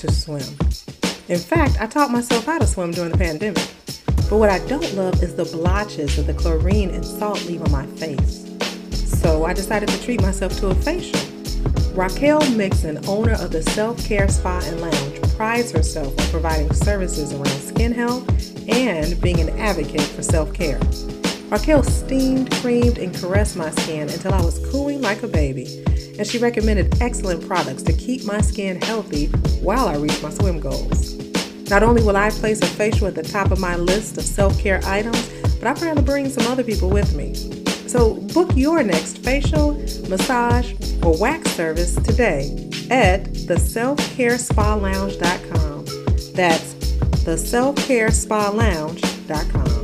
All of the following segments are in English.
to swim. In fact, I taught myself how to swim during the pandemic. But what I don't love is the blotches that the chlorine and salt leave on my face. So I decided to treat myself to a facial. Raquel Mixon, owner of the Self Care Spa and Lounge, prides herself on providing services around skin health and being an advocate for self care. Raquel steamed, creamed, and caressed my skin until I was cooing like a baby, and she recommended excellent products to keep my skin healthy while I reach my swim goals. Not only will I place a facial at the top of my list of self care items, but I plan to bring some other people with me. So book your next facial, massage, or wax service today at theselfcarespa-lounge.com. That's theselfcarespa-lounge.com.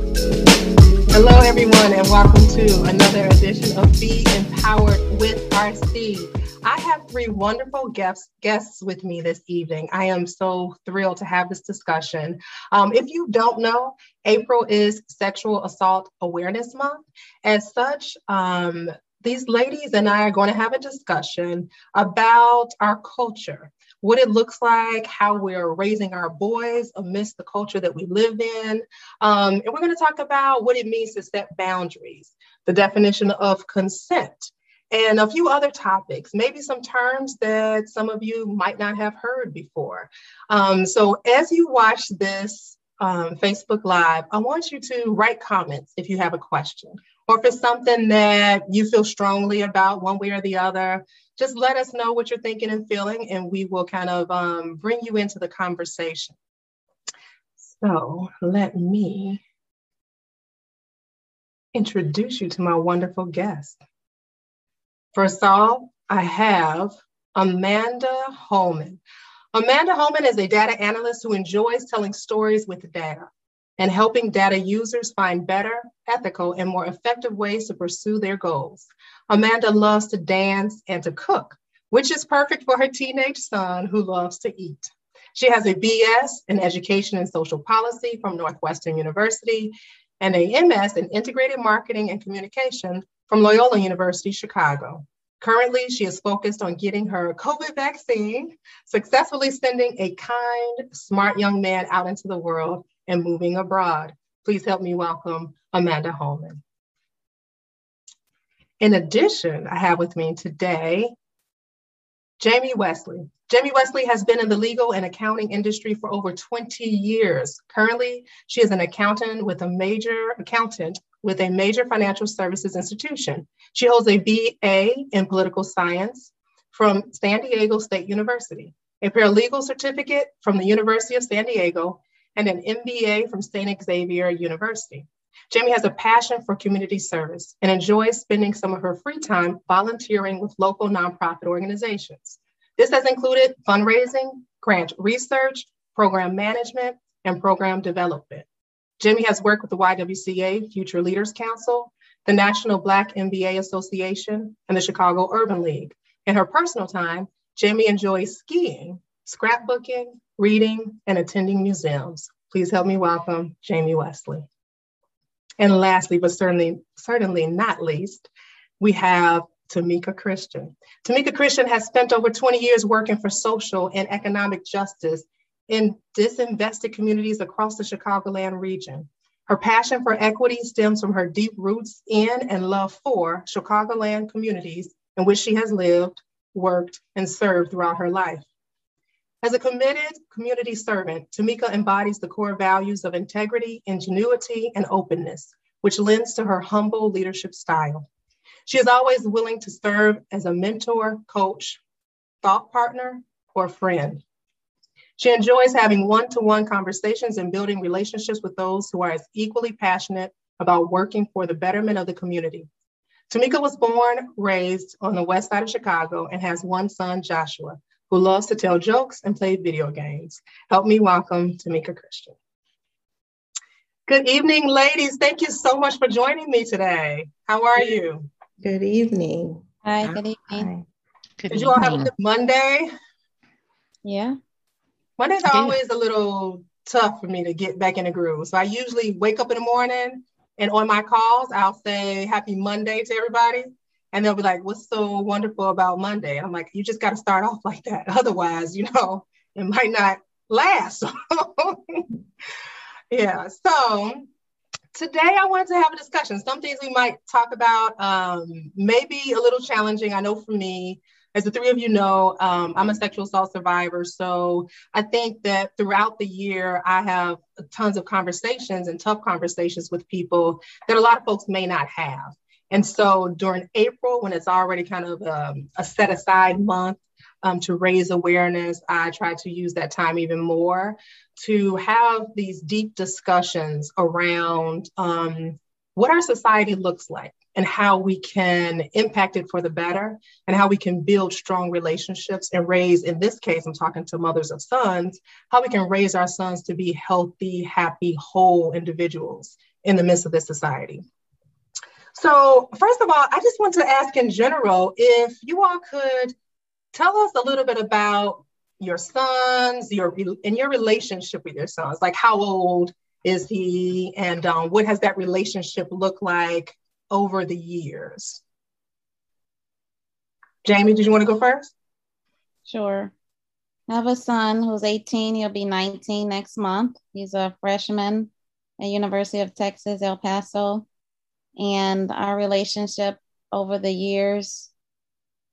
Hello, everyone, and welcome to another edition of Be Empowered with RC. I have three wonderful guests guests with me this evening. I am so thrilled to have this discussion. Um, if you don't know, April is Sexual Assault Awareness Month. As such, um, these ladies and I are going to have a discussion about our culture, what it looks like, how we're raising our boys amidst the culture that we live in. Um, and we're going to talk about what it means to set boundaries, the definition of consent, and a few other topics, maybe some terms that some of you might not have heard before. Um, so as you watch this um, Facebook Live, I want you to write comments if you have a question or it's something that you feel strongly about one way or the other. Just let us know what you're thinking and feeling, and we will kind of um, bring you into the conversation. So let me introduce you to my wonderful guest. First off, I have Amanda Holman. Amanda Holman is a data analyst who enjoys telling stories with data and helping data users find better, ethical, and more effective ways to pursue their goals. Amanda loves to dance and to cook, which is perfect for her teenage son who loves to eat. She has a BS in Education and Social Policy from Northwestern University and a MS in Integrated Marketing and Communication from Loyola University, Chicago. Currently, she is focused on getting her COVID vaccine, successfully sending a kind, smart young man out into the world and moving abroad. Please help me welcome Amanda Holman. In addition, I have with me today Jamie Wesley. Jamie Wesley has been in the legal and accounting industry for over 20 years. Currently, she is an accountant with a major accountant with a major financial services institution. She holds a BA in political science from San Diego State University, a paralegal certificate from the University of San Diego, and an MBA from St. Xavier University. Jamie has a passion for community service and enjoys spending some of her free time volunteering with local nonprofit organizations. This has included fundraising, grant research, program management, and program development. Jamie has worked with the YWCA Future Leaders Council, the National Black MBA Association, and the Chicago Urban League. In her personal time, Jamie enjoys skiing, scrapbooking, reading, and attending museums. Please help me welcome Jamie Wesley. And lastly, but certainly, certainly not least, we have Tamika Christian. Tamika Christian has spent over 20 years working for social and economic justice in disinvested communities across the Chicagoland region. Her passion for equity stems from her deep roots in and love for Chicagoland communities in which she has lived, worked, and served throughout her life. As a committed community servant, Tamika embodies the core values of integrity, ingenuity, and openness, which lends to her humble leadership style. She is always willing to serve as a mentor, coach, thought partner, or friend. She enjoys having one to one conversations and building relationships with those who are as equally passionate about working for the betterment of the community. Tamika was born, raised on the west side of Chicago, and has one son, Joshua, who loves to tell jokes and play video games. Help me welcome Tamika Christian. Good evening, ladies. Thank you so much for joining me today. How are you? Good evening. Hi, good evening. Hi. Good Did you all have a good Monday? Yeah. Mondays are always a little tough for me to get back in the groove. So I usually wake up in the morning and on my calls, I'll say happy Monday to everybody. And they'll be like, what's so wonderful about Monday? And I'm like, you just got to start off like that. Otherwise, you know, it might not last. yeah. So today I wanted to have a discussion. Some things we might talk about, um, maybe a little challenging. I know for me, as the three of you know, um, I'm a sexual assault survivor. So I think that throughout the year, I have tons of conversations and tough conversations with people that a lot of folks may not have. And so during April, when it's already kind of um, a set aside month um, to raise awareness, I try to use that time even more to have these deep discussions around um, what our society looks like and how we can impact it for the better and how we can build strong relationships and raise, in this case, I'm talking to mothers of sons, how we can raise our sons to be healthy, happy, whole individuals in the midst of this society. So, first of all, I just want to ask in general if you all could tell us a little bit about your sons, your and your relationship with your sons. Like, how old is he, and um, what has that relationship looked like over the years? Jamie, did you want to go first? Sure. I have a son who's 18. He'll be 19 next month. He's a freshman at University of Texas, El Paso. And our relationship over the years,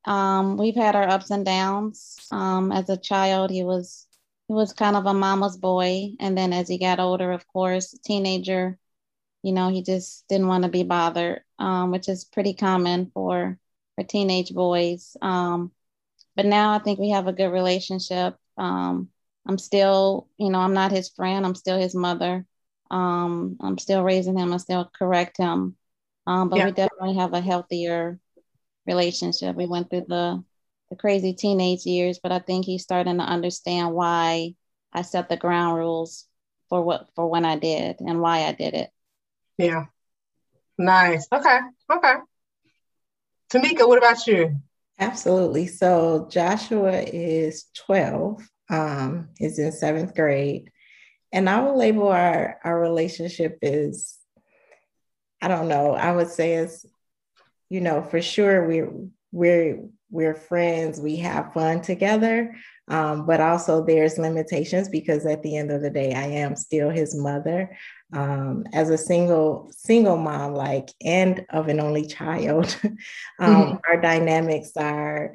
um, we've had our ups and downs. Um, as a child, he was he was kind of a mama's boy, and then as he got older, of course, teenager, you know, he just didn't want to be bothered, um, which is pretty common for for teenage boys. Um, but now I think we have a good relationship. Um, I'm still, you know, I'm not his friend. I'm still his mother. Um, I'm still raising him. I still correct him. Um, but yeah. we definitely have a healthier relationship. We went through the the crazy teenage years, but I think he's starting to understand why I set the ground rules for what for when I did and why I did it. Yeah. Nice. Okay. Okay. Tamika, what about you? Absolutely. So Joshua is 12, um, is in seventh grade. And I will label our, our relationship as, I don't know, I would say it's, you know, for sure we're we're we're friends, we have fun together. Um, but also there's limitations because at the end of the day, I am still his mother um, as a single single mom, like and of an only child, um, mm-hmm. our dynamics are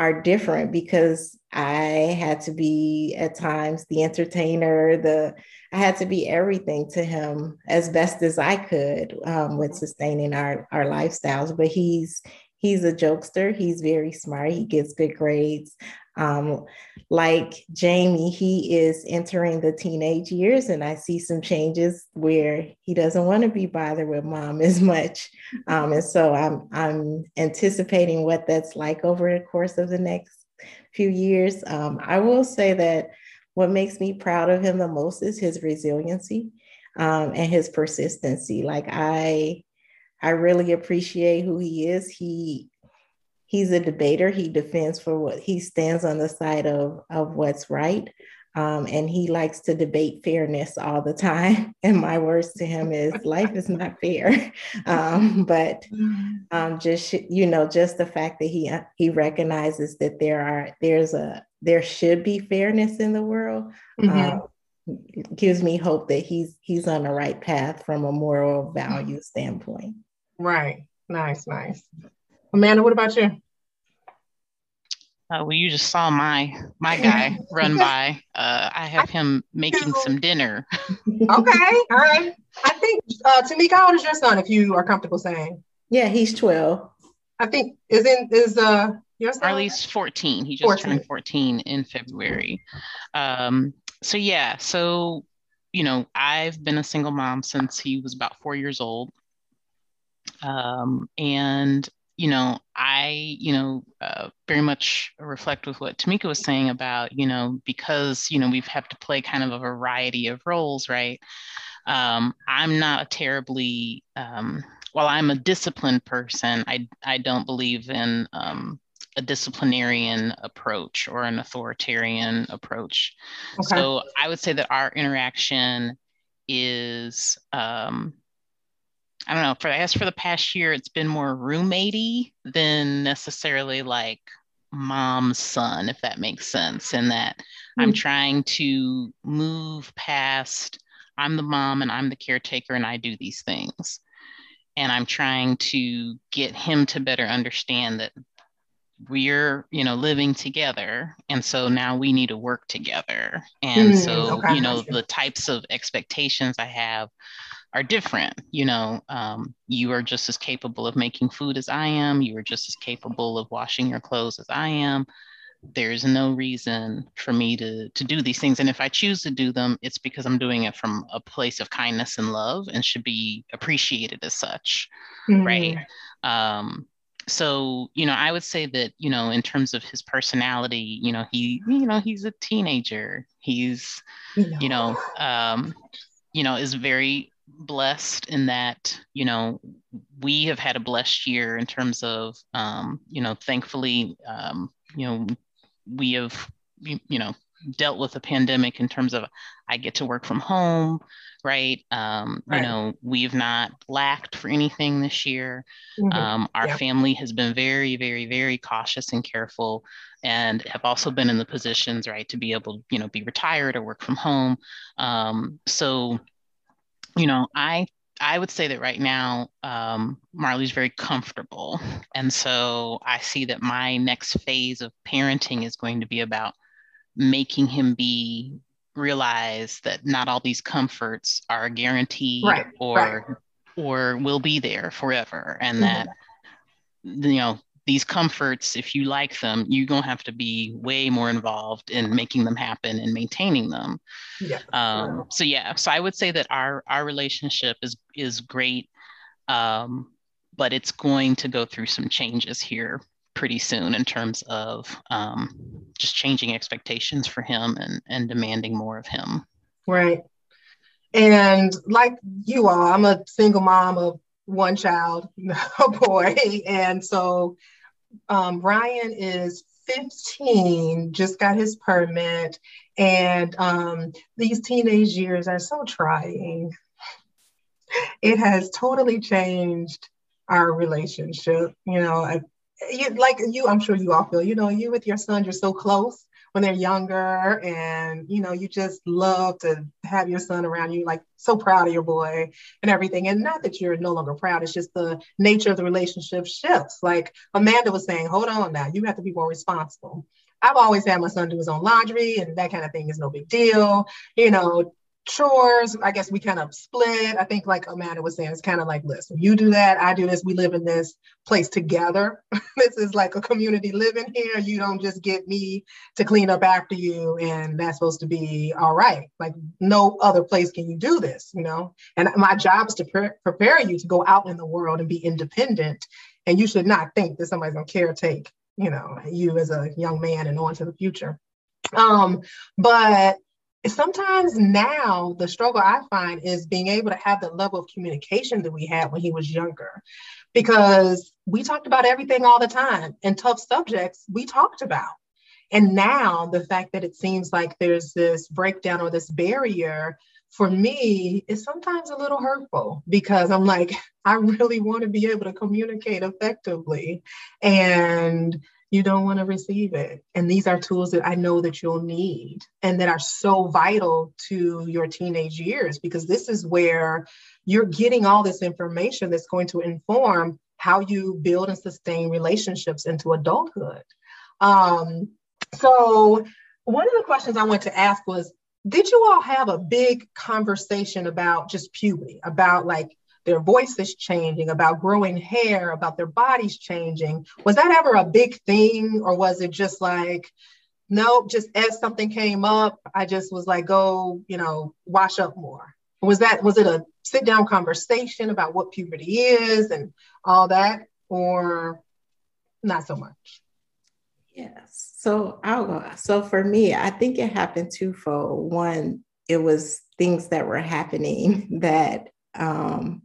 are different because I had to be at times the entertainer, the I had to be everything to him as best as I could um, with sustaining our our lifestyles. But he's he's a jokester. He's very smart. He gets good grades. Um, like Jamie, he is entering the teenage years, and I see some changes where he doesn't want to be bothered with mom as much. Um, and so I'm I'm anticipating what that's like over the course of the next few years. Um, I will say that what makes me proud of him the most is his resiliency um, and his persistency. Like I I really appreciate who he is. He he's a debater. He defends for what he stands on the side of of what's right. Um, and he likes to debate fairness all the time. And my words to him is, "Life is not fair," um, but um, just you know, just the fact that he he recognizes that there are there's a there should be fairness in the world mm-hmm. uh, gives me hope that he's he's on the right path from a moral value standpoint. Right. Nice, nice. Amanda, what about you? Uh, well, you just saw my my guy run by. Uh, I have him making some dinner. okay, all right. I think uh, Tamika, how old is your son? If you are comfortable saying. Yeah, he's twelve. I think is in is uh your son. Arlie's fourteen. He just 14. turned fourteen in February. Um. So yeah. So you know, I've been a single mom since he was about four years old. Um, and you know, I, you know, uh, very much reflect with what Tamika was saying about, you know, because, you know, we've had to play kind of a variety of roles, right? Um, I'm not a terribly, um, while I'm a disciplined person, I, I don't believe in um, a disciplinarian approach or an authoritarian approach. Okay. So I would say that our interaction is um, I don't know, for I guess for the past year, it's been more roommatey than necessarily like mom's son, if that makes sense, and that mm-hmm. I'm trying to move past I'm the mom and I'm the caretaker and I do these things. And I'm trying to get him to better understand that we're you know living together and so now we need to work together and mm, so okay. you know the types of expectations i have are different you know um, you are just as capable of making food as i am you are just as capable of washing your clothes as i am. There's no reason for me to to do these things and if i choose to do them it's because i'm doing it from a place of kindness and love and should be appreciated as such mm. right? Um, so you know i would say that you know in terms of his personality you know he you know he's a teenager. He's you know um you know is very blessed in that you know we have had a blessed year in terms of um you know thankfully um you know we have you know dealt with the pandemic in terms of I get to work from home, right? Um, right. You know, we've not lacked for anything this year. Mm-hmm. Um, our yeah. family has been very, very, very cautious and careful, and have also been in the positions, right, to be able, you know, be retired or work from home. Um, so, you know, I I would say that right now, um, Marley's very comfortable. And so I see that my next phase of parenting is going to be about making him be realize that not all these comforts are guaranteed right, or right. or will be there forever and mm-hmm. that you know these comforts if you like them you're going to have to be way more involved in making them happen and maintaining them yeah. Um, so yeah so i would say that our our relationship is is great um, but it's going to go through some changes here pretty soon in terms of um, just changing expectations for him and, and demanding more of him. Right. And like you all, I'm a single mom of one child, a boy. And so um, Ryan is 15, just got his permit. And um, these teenage years are so trying. It has totally changed our relationship. You know, I, you like you i'm sure you all feel you know you with your son you're so close when they're younger and you know you just love to have your son around you like so proud of your boy and everything. And not that you're no longer proud it's just the nature of the relationship shifts. Like amanda was saying hold on now you have to be more responsible. I've always had my son do his own laundry and that kind of thing is no big deal. You know, chores, I guess we kind of split. I think, like Amanda was saying, it's kind of like, listen, you do that, I do this, we live in this place together. this is like a community living here. You don't just get me to clean up after you, and that's supposed to be all right. Like, no other place can you do this, you know? And my job is to pre- prepare you to go out in the world and be independent. And you should not think that somebody's gonna caretake, you know, you as a young man and on to the future. Um, but sometimes now the struggle I find is being able to have the level of communication that we had when he was younger. Because we talked about everything all the time and tough subjects we talked about. And now the fact that it seems like there's this breakdown or this barrier for me is sometimes a little hurtful because I'm like, I really want to be able to communicate effectively. And you don't want to receive it. And these are tools that I know that you'll need and that are so vital to your teenage years because this is where you're getting all this information that's going to inform how you build and sustain relationships into adulthood. Um, so, one of the questions I want to ask was Did you all have a big conversation about just puberty, about like their voices changing, about growing hair, about their bodies changing. Was that ever a big thing, or was it just like, nope, just as something came up, I just was like, go, you know, wash up more? Was that was it a sit down conversation about what puberty is and all that, or not so much? Yes. So I'll go. So for me, I think it happened twofold. One, it was things that were happening that um,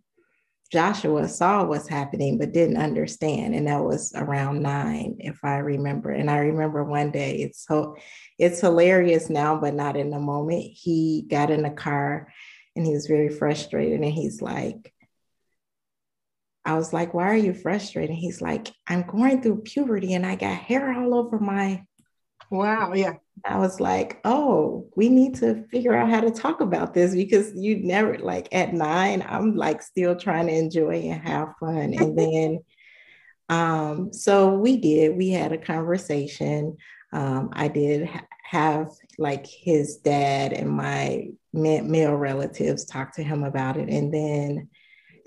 Joshua saw what's happening but didn't understand, and that was around nine, if I remember. And I remember one day it's so it's hilarious now, but not in the moment. He got in the car and he was very frustrated, and he's like, I was like, why are you frustrated? He's like, I'm going through puberty and I got hair all over my. Wow. Yeah. I was like, oh, we need to figure out how to talk about this because you never, like at nine, I'm like still trying to enjoy and have fun. And then, um, so we did, we had a conversation. Um, I did ha- have like his dad and my male relatives talk to him about it. And then,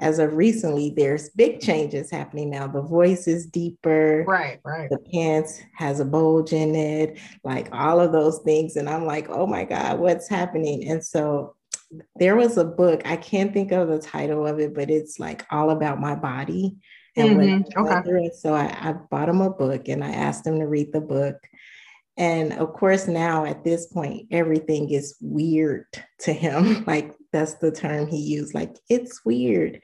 as of recently, there's big changes happening now. The voice is deeper. Right, right. The pants has a bulge in it, like all of those things. And I'm like, oh my God, what's happening? And so there was a book, I can't think of the title of it, but it's like all about my body. And mm-hmm. okay. so I, I bought him a book and I asked him to read the book. And of course, now at this point, everything is weird to him. like that's the term he used. Like it's weird,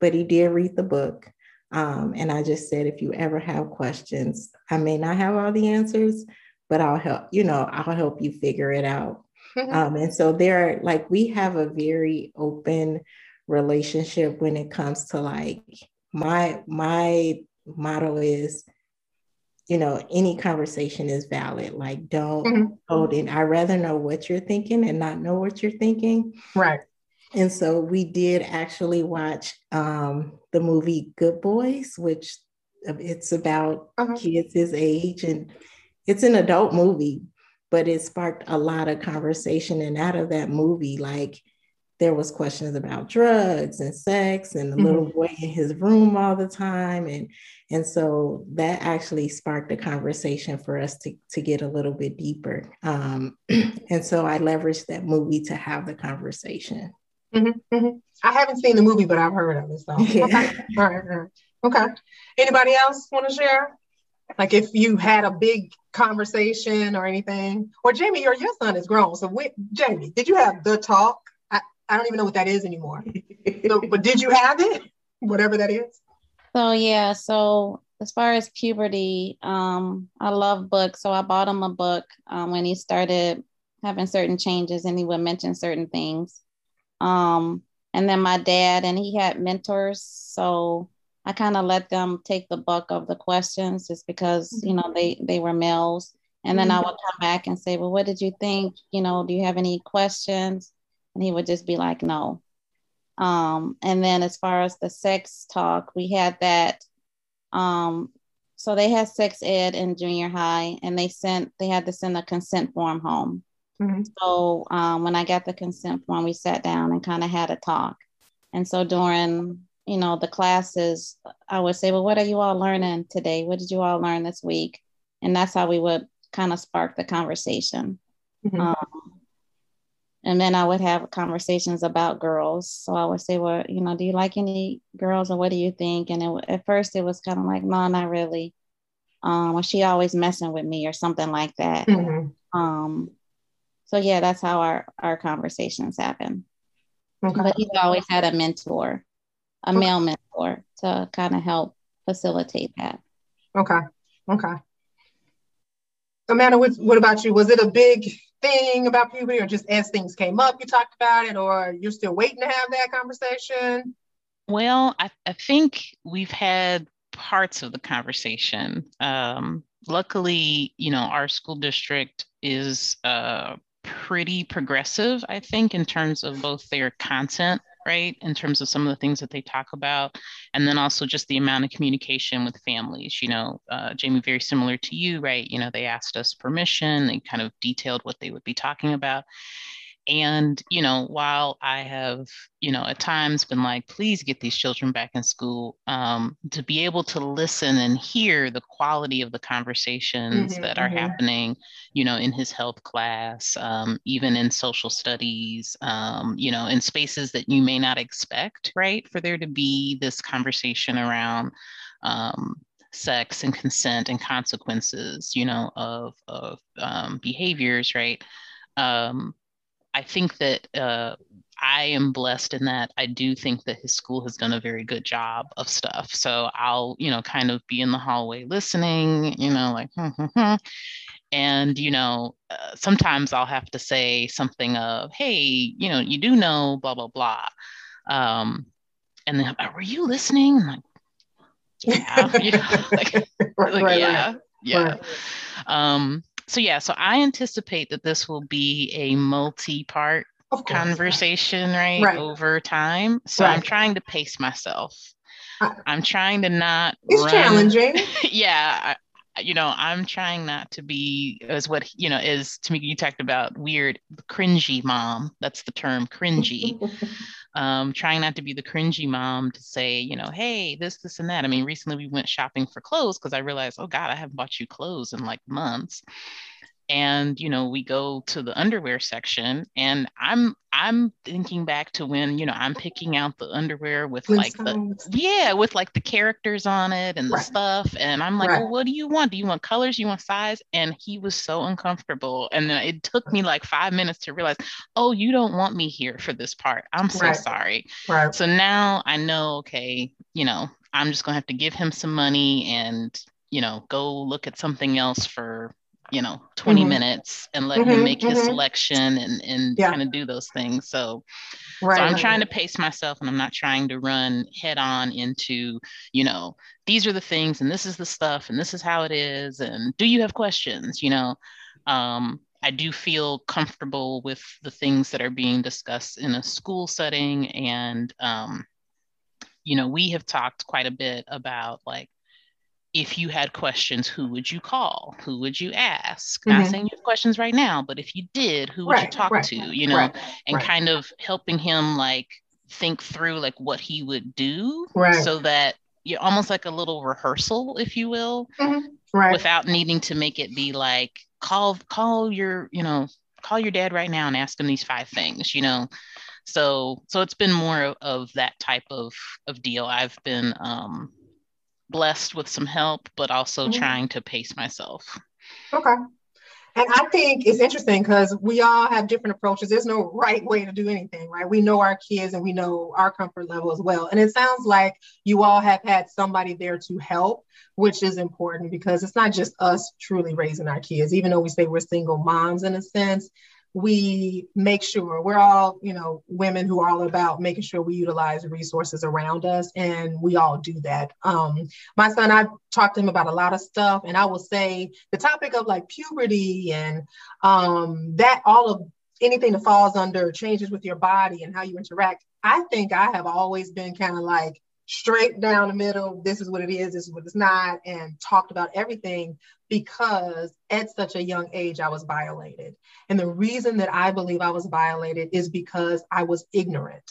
but he did read the book. Um, and I just said, if you ever have questions, I may not have all the answers, but I'll help, you know, I'll help you figure it out. Um, and so there are like, we have a very open relationship when it comes to like, my, my motto is you know, any conversation is valid. Like, don't mm-hmm. hold in. I rather know what you're thinking and not know what you're thinking. Right. And so we did actually watch um, the movie Good Boys, which uh, it's about uh-huh. kids his age, and it's an adult movie, but it sparked a lot of conversation. And out of that movie, like there was questions about drugs and sex and the mm-hmm. little boy in his room all the time and and so that actually sparked a conversation for us to, to get a little bit deeper um, and so i leveraged that movie to have the conversation mm-hmm, mm-hmm. i haven't seen the movie but i've heard of it so okay all right, all right okay anybody else want to share like if you had a big conversation or anything or jamie your, your son is grown so we, jamie did you have the talk I don't even know what that is anymore. so, but did you have it? Whatever that is. So yeah, so as far as puberty, um, I love books. So I bought him a book um, when he started having certain changes and he would mention certain things. Um, and then my dad and he had mentors. So I kind of let them take the buck of the questions just because, you know, they, they were males. And then I mm-hmm. would come back and say, well, what did you think? You know, do you have any questions? and he would just be like, no. Um, and then as far as the sex talk, we had that. Um, so they had sex ed in junior high, and they sent they had to send a consent form home. Mm-hmm. So um, when I got the consent form, we sat down and kind of had a talk. And so during you know the classes, I would say, well, what are you all learning today? What did you all learn this week? And that's how we would kind of spark the conversation. Mm-hmm. Um, and then I would have conversations about girls. So I would say, well, you know, do you like any girls or what do you think? And it, at first it was kind of like, no, not really. Um, or she always messing with me or something like that. Mm-hmm. Um, so yeah, that's how our, our conversations happen. Okay. But he's always had a mentor, a okay. male mentor to kind of help facilitate that. Okay. Okay. Amanda, what, what about you? Was it a big thing about puberty, or just as things came up, you talked about it, or you're still waiting to have that conversation? Well, I, I think we've had parts of the conversation. Um, luckily, you know, our school district is uh, pretty progressive, I think, in terms of both their content right? In terms of some of the things that they talk about. And then also just the amount of communication with families. You know, uh, Jamie, very similar to you, right? You know, they asked us permission, they kind of detailed what they would be talking about. And, you know, while I have, you know, at times been like, please get these children back in school, um, to be able to listen and hear the quality of the conversations mm-hmm, that are mm-hmm. happening, you know, in his health class, um, even in social studies, um, you know, in spaces that you may not expect, right? For there to be this conversation around, um, sex and consent and consequences, you know, of, of um, behaviors, right? Um, I think that uh, I am blessed in that I do think that his school has done a very good job of stuff. So I'll, you know, kind of be in the hallway listening, you know, like, hmm, hmm, hmm. and, you know, uh, sometimes I'll have to say something of, hey, you know, you do know, blah, blah, blah. Um, and then, were you listening? I'm like, yeah, you know, like, right, like, right, yeah, right. yeah. Um, so yeah, so I anticipate that this will be a multi-part conversation, right, right, over time. So I'm trying to pace myself. I'm trying to not. It's run. challenging. yeah, you know, I'm trying not to be as what you know is to me. You talked about weird, cringy mom. That's the term, cringy. um, trying not to be the cringy mom to say, you know, hey, this, this, and that. I mean, recently we went shopping for clothes because I realized, oh God, I haven't bought you clothes in like months and you know we go to the underwear section and i'm i'm thinking back to when you know i'm picking out the underwear with like the yeah with like the characters on it and the right. stuff and i'm like right. well what do you want? Do you want colors? You want size? And he was so uncomfortable and then it took me like five minutes to realize oh you don't want me here for this part. I'm so right. sorry. Right. So now i know okay you know i'm just gonna have to give him some money and you know go look at something else for you know 20 mm-hmm. minutes and let mm-hmm, him make mm-hmm. his selection and and yeah. kind of do those things so right, so i'm trying to pace myself and i'm not trying to run head on into you know these are the things and this is the stuff and this is how it is and do you have questions you know um, I do feel comfortable with the things that are being discussed in a school setting. And, um, you know, we have talked quite a bit about like if you had questions, who would you call? Who would you ask? Mm-hmm. Not saying you have questions right now, but if you did, who would right, you talk right, to? You know, right, and kind of helping him like think through like what he would do so that you're almost like a little rehearsal, if you will, mm-hmm. without needing to make it be like call call your, you know, call your dad right now and ask him these five things, you know. So so it's been more of, of that type of of deal. I've been um blessed with some help, but also mm-hmm. trying to pace myself. Okay. And I think it's interesting because we all have different approaches. There's no right way to do anything, right? We know our kids and we know our comfort level as well. And it sounds like you all have had somebody there to help, which is important because it's not just us truly raising our kids, even though we say we're single moms in a sense we make sure we're all, you know, women who are all about making sure we utilize resources around us, and we all do that. Um, my son, I've talked to him about a lot of stuff, and I will say the topic of like puberty and um, that all of anything that falls under changes with your body and how you interact. I think I have always been kind of like straight down the middle. This is what it is, this is what it's not, and talked about everything because at such a young age I was violated. And the reason that I believe I was violated is because I was ignorant.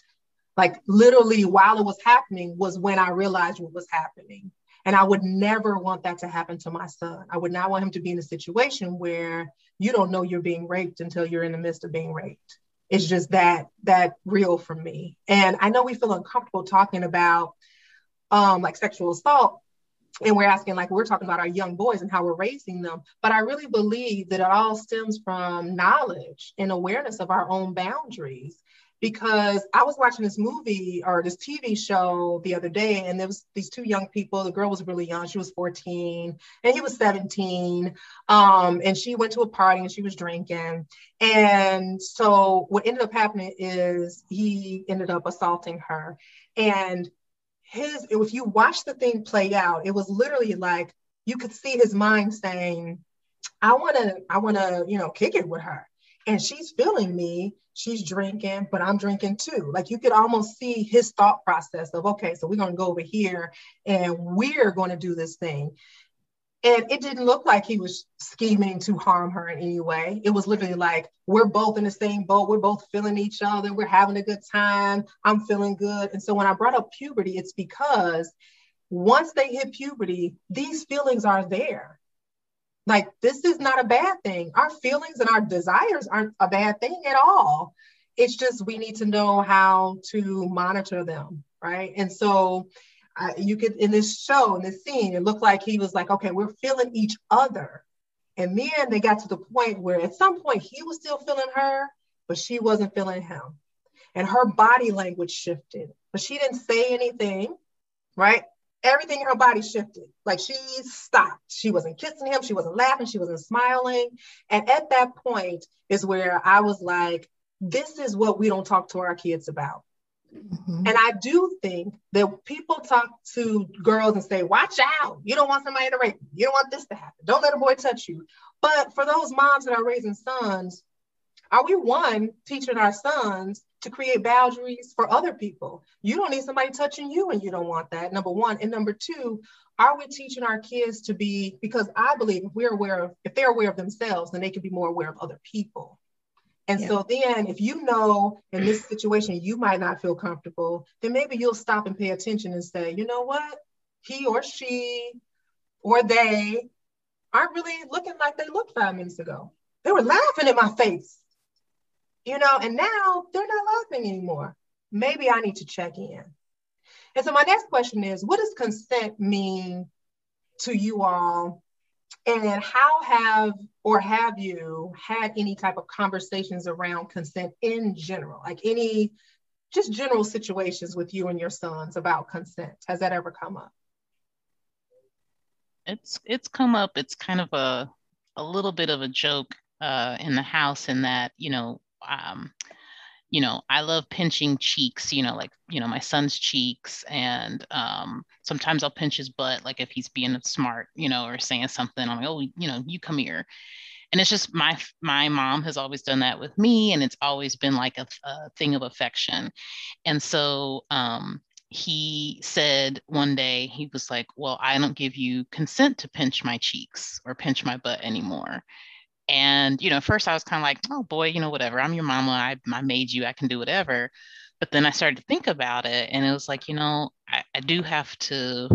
Like literally, while it was happening, was when I realized what was happening. And I would never want that to happen to my son. I would not want him to be in a situation where you don't know you're being raped until you're in the midst of being raped. It's just that that real for me. And I know we feel uncomfortable talking about um, like sexual assault and we're asking like we're talking about our young boys and how we're raising them but i really believe that it all stems from knowledge and awareness of our own boundaries because i was watching this movie or this tv show the other day and there was these two young people. The girl was really young. She was 14 and he was 17 um, and she went to a party and she was drinking. And so what ended up happening is he ended up assaulting her. And his if you watch the thing play out it was literally like you could see his mind saying i want to i want to you know kick it with her and she's feeling me she's drinking but i'm drinking too like you could almost see his thought process of okay so we're going to go over here and we're going to do this thing and it didn't look like he was scheming to harm her in any way. It was literally like, we're both in the same boat. We're both feeling each other. We're having a good time. I'm feeling good. And so when I brought up puberty, it's because once they hit puberty, these feelings are there. Like, this is not a bad thing. Our feelings and our desires aren't a bad thing at all. It's just we need to know how to monitor them. Right. And so I, you could in this show in this scene it looked like he was like okay we're feeling each other and then they got to the point where at some point he was still feeling her but she wasn't feeling him and her body language shifted but she didn't say anything right everything in her body shifted like she stopped she wasn't kissing him she wasn't laughing she wasn't smiling and at that point is where i was like this is what we don't talk to our kids about Mm-hmm. And I do think that people talk to girls and say, watch out. You don't want somebody to rape you. You don't want this to happen. Don't let a boy touch you. But for those moms that are raising sons, are we one teaching our sons to create boundaries for other people? You don't need somebody touching you and you don't want that. Number one. And number two, are we teaching our kids to be, because I believe if we're aware of, if they're aware of themselves, then they can be more aware of other people. And yeah. so then if you know in this situation you might not feel comfortable, then maybe you'll stop and pay attention and say, you know what? He or she or they aren't really looking like they looked five minutes ago. They were laughing at my face. You know, and now they're not laughing anymore. Maybe I need to check in. And so my next question is what does consent mean to you all and how have or have you had any type of conversations around consent in general? Like any just general situations with you and your sons about consent? Has that ever come up? It's it's come up. It's kind of a a little bit of a joke uh, in the house in that you know um, you know, I love pinching cheeks, you know, like, you know, my son's cheeks. And um, sometimes I'll pinch his butt, like if he's being smart, you know, or saying something, I'm like, oh, you know, you come here. And it's just my my mom has always done that with me, and it's always been like a, a thing of affection. And so um, he said one day he was like, "Well, I don't give you consent to pinch my cheeks or pinch my butt anymore." And, you know, first I was kind of like, oh boy, you know, whatever. I'm your mama. I, I made you. I can do whatever. But then I started to think about it and it was like, you know, I, I do have to,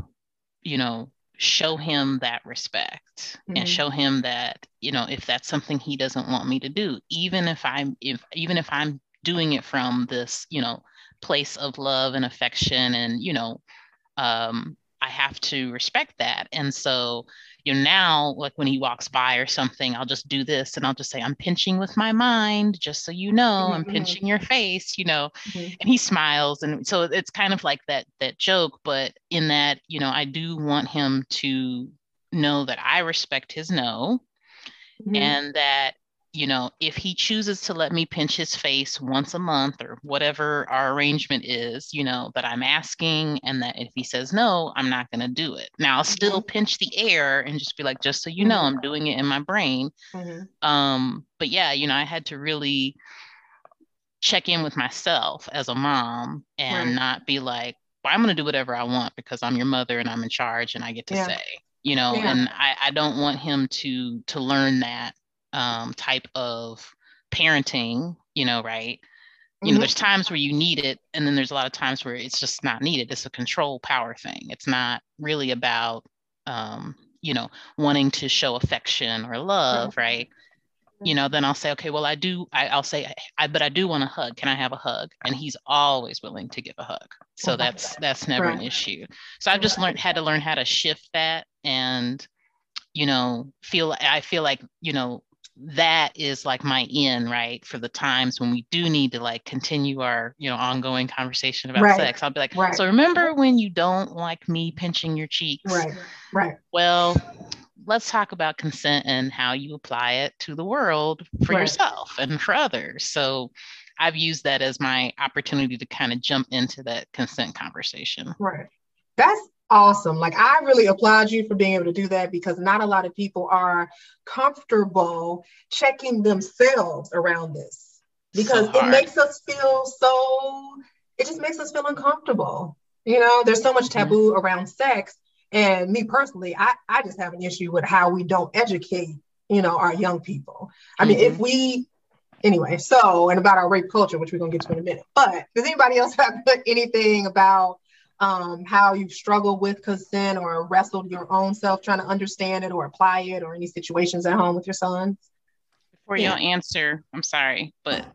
you know, show him that respect mm-hmm. and show him that, you know, if that's something he doesn't want me to do, even if I'm, if, even if I'm doing it from this, you know, place of love and affection and, you know, um, I have to respect that. And so, you know, now like when he walks by or something, I'll just do this and I'll just say, I'm pinching with my mind, just so you know, mm-hmm. I'm pinching your face, you know, mm-hmm. and he smiles. And so it's kind of like that, that joke, but in that, you know, I do want him to know that I respect his no mm-hmm. and that you know, if he chooses to let me pinch his face once a month or whatever our arrangement is, you know, that I'm asking, and that if he says no, I'm not going to do it. Now, I'll still mm-hmm. pinch the air and just be like, just so you know, I'm mm-hmm. doing it in my brain. Mm-hmm. Um, but yeah, you know, I had to really check in with myself as a mom and right. not be like, well, I'm going to do whatever I want because I'm your mother and I'm in charge and I get to yeah. say, you know, yeah. and I, I don't want him to to learn that um, type of parenting, you know, right? You mm-hmm. know, there's times where you need it, and then there's a lot of times where it's just not needed. It's a control power thing. It's not really about, um, you know, wanting to show affection or love, right? You know, then I'll say, okay, well, I do. I, will say, I, but I do want a hug. Can I have a hug? And he's always willing to give a hug. So that's that's never right. an issue. So I've just learned had to learn how to shift that and, you know, feel. I feel like you know that is like my in right for the times when we do need to like continue our you know ongoing conversation about right. sex i'll be like right. so remember when you don't like me pinching your cheeks? Right. Right. Well let's talk about consent and how you apply it to the world for right. yourself and for others. So i've used that as my opportunity to kind of jump into that consent conversation. Right. That's awesome. Like I really applaud you for being able to do that because not a lot of people are comfortable checking themselves around this because so it makes us feel so it just makes us feel uncomfortable. You know, there's so much mm-hmm. taboo around sex. And me personally, I, I just have an issue with how we don't educate, you know, our young people. I mean, mm-hmm. if we anyway, so and about our rape culture, which we're gonna get to in a minute. But does anybody else have anything about um, how you've struggled with consent or wrestled your own self trying to understand it or apply it or any situations at home with your sons? Before yeah. you answer, I'm sorry, but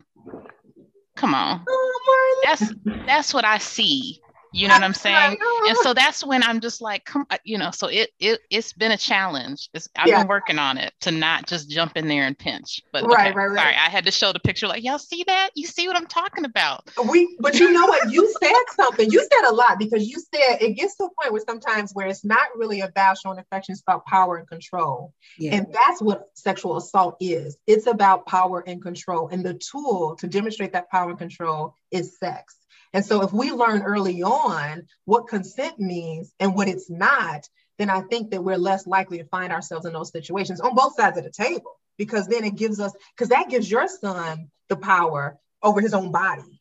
come on. Oh, that's that's what I see you know what I'm saying? And so that's when I'm just like, come, uh, you know, so it, it, it's been a challenge. It's, I've yeah. been working on it to not just jump in there and pinch, but right, okay, right, right. Sorry, I had to show the picture like, y'all see that? You see what I'm talking about? We, but you know what? You said something, you said a lot because you said it gets to a point where sometimes where it's not really about showing affection, it's about power and control. Yeah. And that's what sexual assault is. It's about power and control. And the tool to demonstrate that power and control is sex. And so if we learn early on what consent means and what it's not, then I think that we're less likely to find ourselves in those situations on both sides of the table because then it gives us because that gives your son the power over his own body.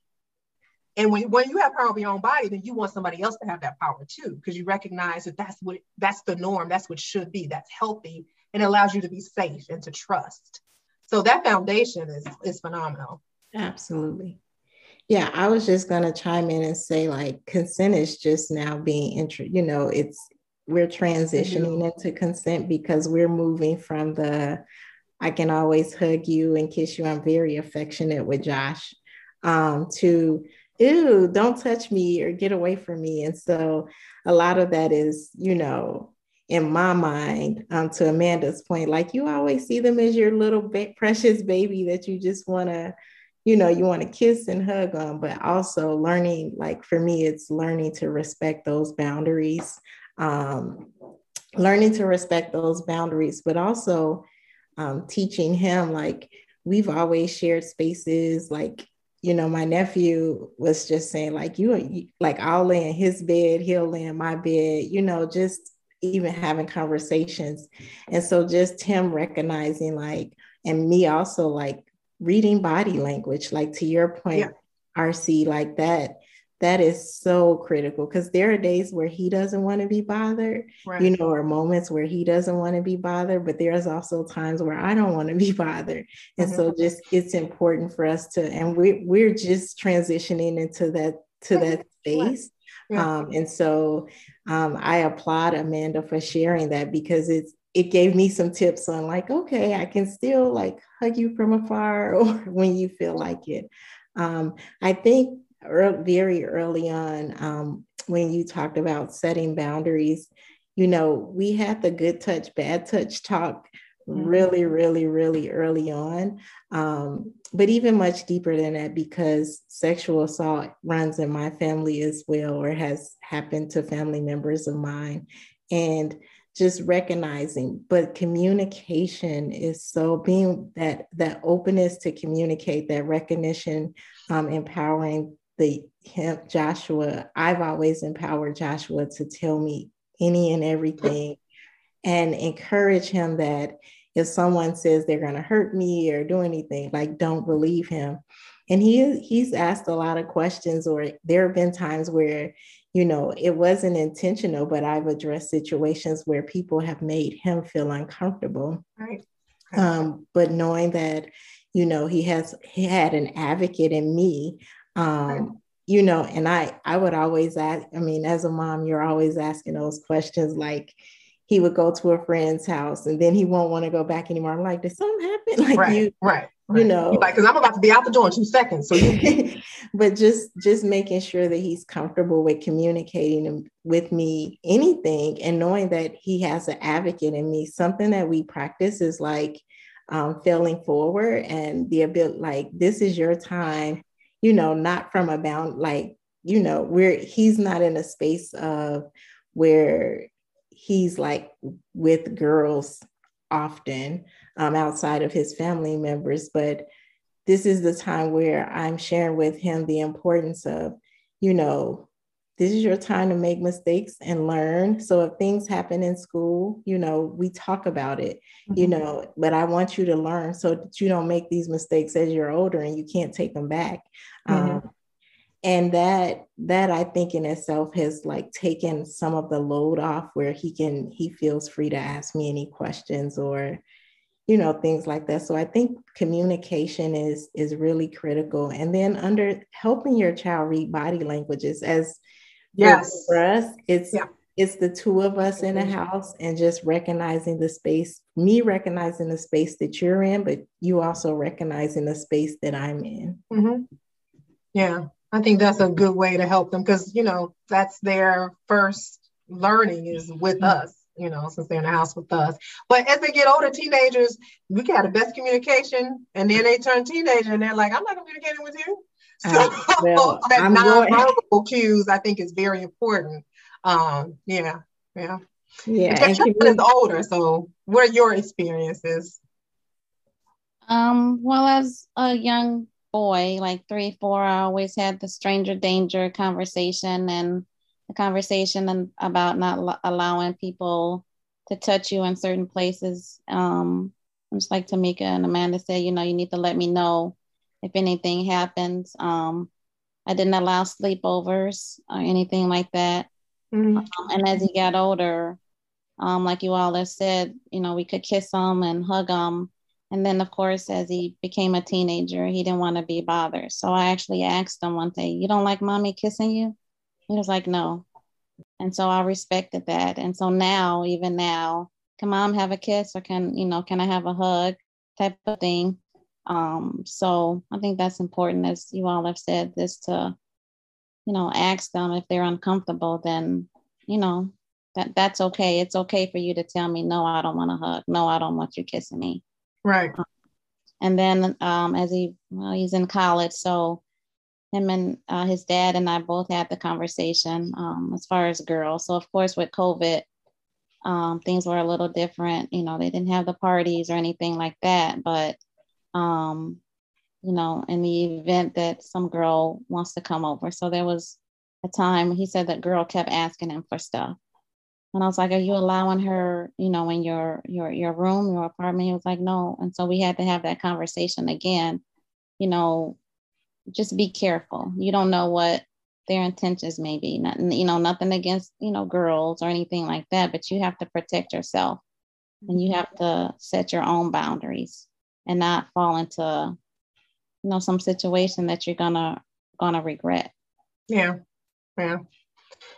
And when, when you have power over your own body, then you want somebody else to have that power too, because you recognize that that's what that's the norm, that's what should be, that's healthy, and allows you to be safe and to trust. So that foundation is is phenomenal. Absolutely. Yeah, I was just gonna chime in and say like consent is just now being intro, you know, it's we're transitioning mm-hmm. into consent because we're moving from the I can always hug you and kiss you. I'm very affectionate with Josh. Um, to ew, don't touch me or get away from me. And so a lot of that is, you know, in my mind, um, to Amanda's point, like you always see them as your little ba- precious baby that you just want to, you know, you want to kiss and hug on, but also learning, like for me, it's learning to respect those boundaries, um, learning to respect those boundaries, but also um, teaching him, like, we've always shared spaces, like, you know, my nephew was just saying, like, you, like, I'll lay in his bed, he'll lay in my bed, you know, just even having conversations. And so just him recognizing like, and me also like reading body language, like to your point, yeah. RC, like that, that is so critical because there are days where he doesn't want to be bothered, right. you know, or moments where he doesn't want to be bothered, but there's also times where I don't want to be bothered. And mm-hmm. so just it's important for us to, and we we're just transitioning into that to that space. Yeah. Um, and so um, I applaud Amanda for sharing that because it's it gave me some tips on like, okay, I can still like hug you from afar or when you feel like it. Um, I think early, very early on, um, when you talked about setting boundaries, you know, we had the good touch, bad touch talk really, mm-hmm. really, really early on. Um, but even much deeper than that, because sexual assault runs in my family as well, or has happened to family members of mine. And just recognizing, but communication is so being that that openness to communicate, that recognition, um, empowering the him, Joshua. I've always empowered Joshua to tell me any and everything and encourage him that if someone says they're going to hurt me or do anything, like don't believe him. And he he's asked a lot of questions, or there have been times where, you know, it wasn't intentional, but I've addressed situations where people have made him feel uncomfortable. Right. Um, but knowing that, you know, he has he had an advocate in me. Um, right. You know, and I I would always ask, I mean, as a mom, you're always asking those questions like, he would go to a friend's house and then he won't want to go back anymore. I'm like, did something happen? Like right, you, right, right. you know, like because I'm about to be out the door in two seconds. So, you- but just just making sure that he's comfortable with communicating with me anything and knowing that he has an advocate in me. Something that we practice is like um, failing forward and the ability, like this is your time. You know, not from a bound, like you know, where he's not in a space of where he's like with girls often um, outside of his family members, but this is the time where I'm sharing with him the importance of, you know, this is your time to make mistakes and learn. So if things happen in school, you know, we talk about it, mm-hmm. you know, but I want you to learn so that you don't make these mistakes as you're older and you can't take them back. Mm-hmm. Um, and that that i think in itself has like taken some of the load off where he can he feels free to ask me any questions or you know things like that. So i think communication is is really critical. And then under helping your child read body languages as yes. for us it's yeah. it's the two of us in a house and just recognizing the space me recognizing the space that you're in but you also recognizing the space that i'm in. Mm-hmm. yeah I think that's a good way to help them because, you know, that's their first learning is with mm-hmm. us, you know, since they're in the house with us. But as they get older, teenagers, we got the best communication. And then they turn teenager and they're like, I'm not communicating with you. So uh, well, that I'm nonverbal going... cues, I think, is very important. Um, yeah, yeah. Yeah. And your child is older, so what are your experiences? Um, well, as a young boy, like three, four, I always had the stranger danger conversation and the conversation about not allowing people to touch you in certain places. Um, just like Tamika and Amanda said, you know, you need to let me know if anything happens. Um, I didn't allow sleepovers or anything like that. Mm-hmm. Um, and as he got older, um, like you all have said, you know, we could kiss him and hug him. And then, of course, as he became a teenager, he didn't want to be bothered. So I actually asked him one day, You don't like mommy kissing you? He was like, No. And so I respected that. And so now, even now, can mom have a kiss or can, you know, can I have a hug type of thing? Um, so I think that's important, as you all have said, this to, you know, ask them if they're uncomfortable, then, you know, that that's okay. It's okay for you to tell me, no, I don't want to hug. No, I don't want you kissing me. Right. Um, and then um, as he, well, he's in college, so him and uh, his dad and I both had the conversation um, as far as girls. So of course, with COVID, um, things were a little different. You know, they didn't have the parties or anything like that, but um, you know, in the event that some girl wants to come over. So there was a time he said that girl kept asking him for stuff. And I was like, Are you allowing her, you know, in your your your room, your apartment? He was like, No. And so we had to have that conversation again. You know, just be careful. You don't know what their intentions may be. Not, you know, nothing against, you know, girls or anything like that, but you have to protect yourself and you mm-hmm. have to set your own boundaries and not fall into you know some situation that you're gonna gonna regret yeah yeah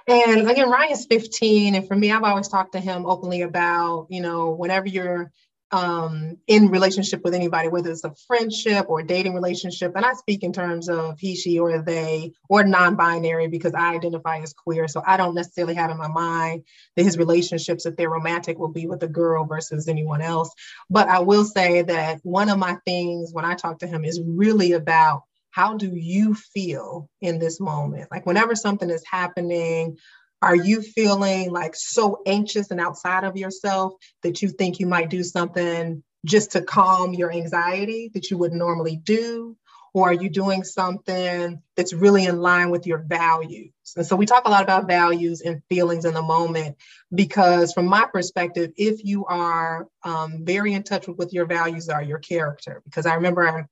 and again ryan's 15 and for me i've always talked to him openly about you know whenever you're um, in relationship with anybody, whether it's a friendship or a dating relationship. And I speak in terms of he, she, or they, or non binary because I identify as queer. So I don't necessarily have in my mind that his relationships, if they're romantic, will be with a girl versus anyone else. But I will say that one of my things when I talk to him is really about how do you feel in this moment? Like whenever something is happening, are you feeling like so anxious and outside of yourself that you think you might do something just to calm your anxiety that you would normally do? Or are you doing something that's really in line with your values? And so we talk a lot about values and feelings in the moment because, from my perspective, if you are um, very in touch with what your values are, your character, because I remember I,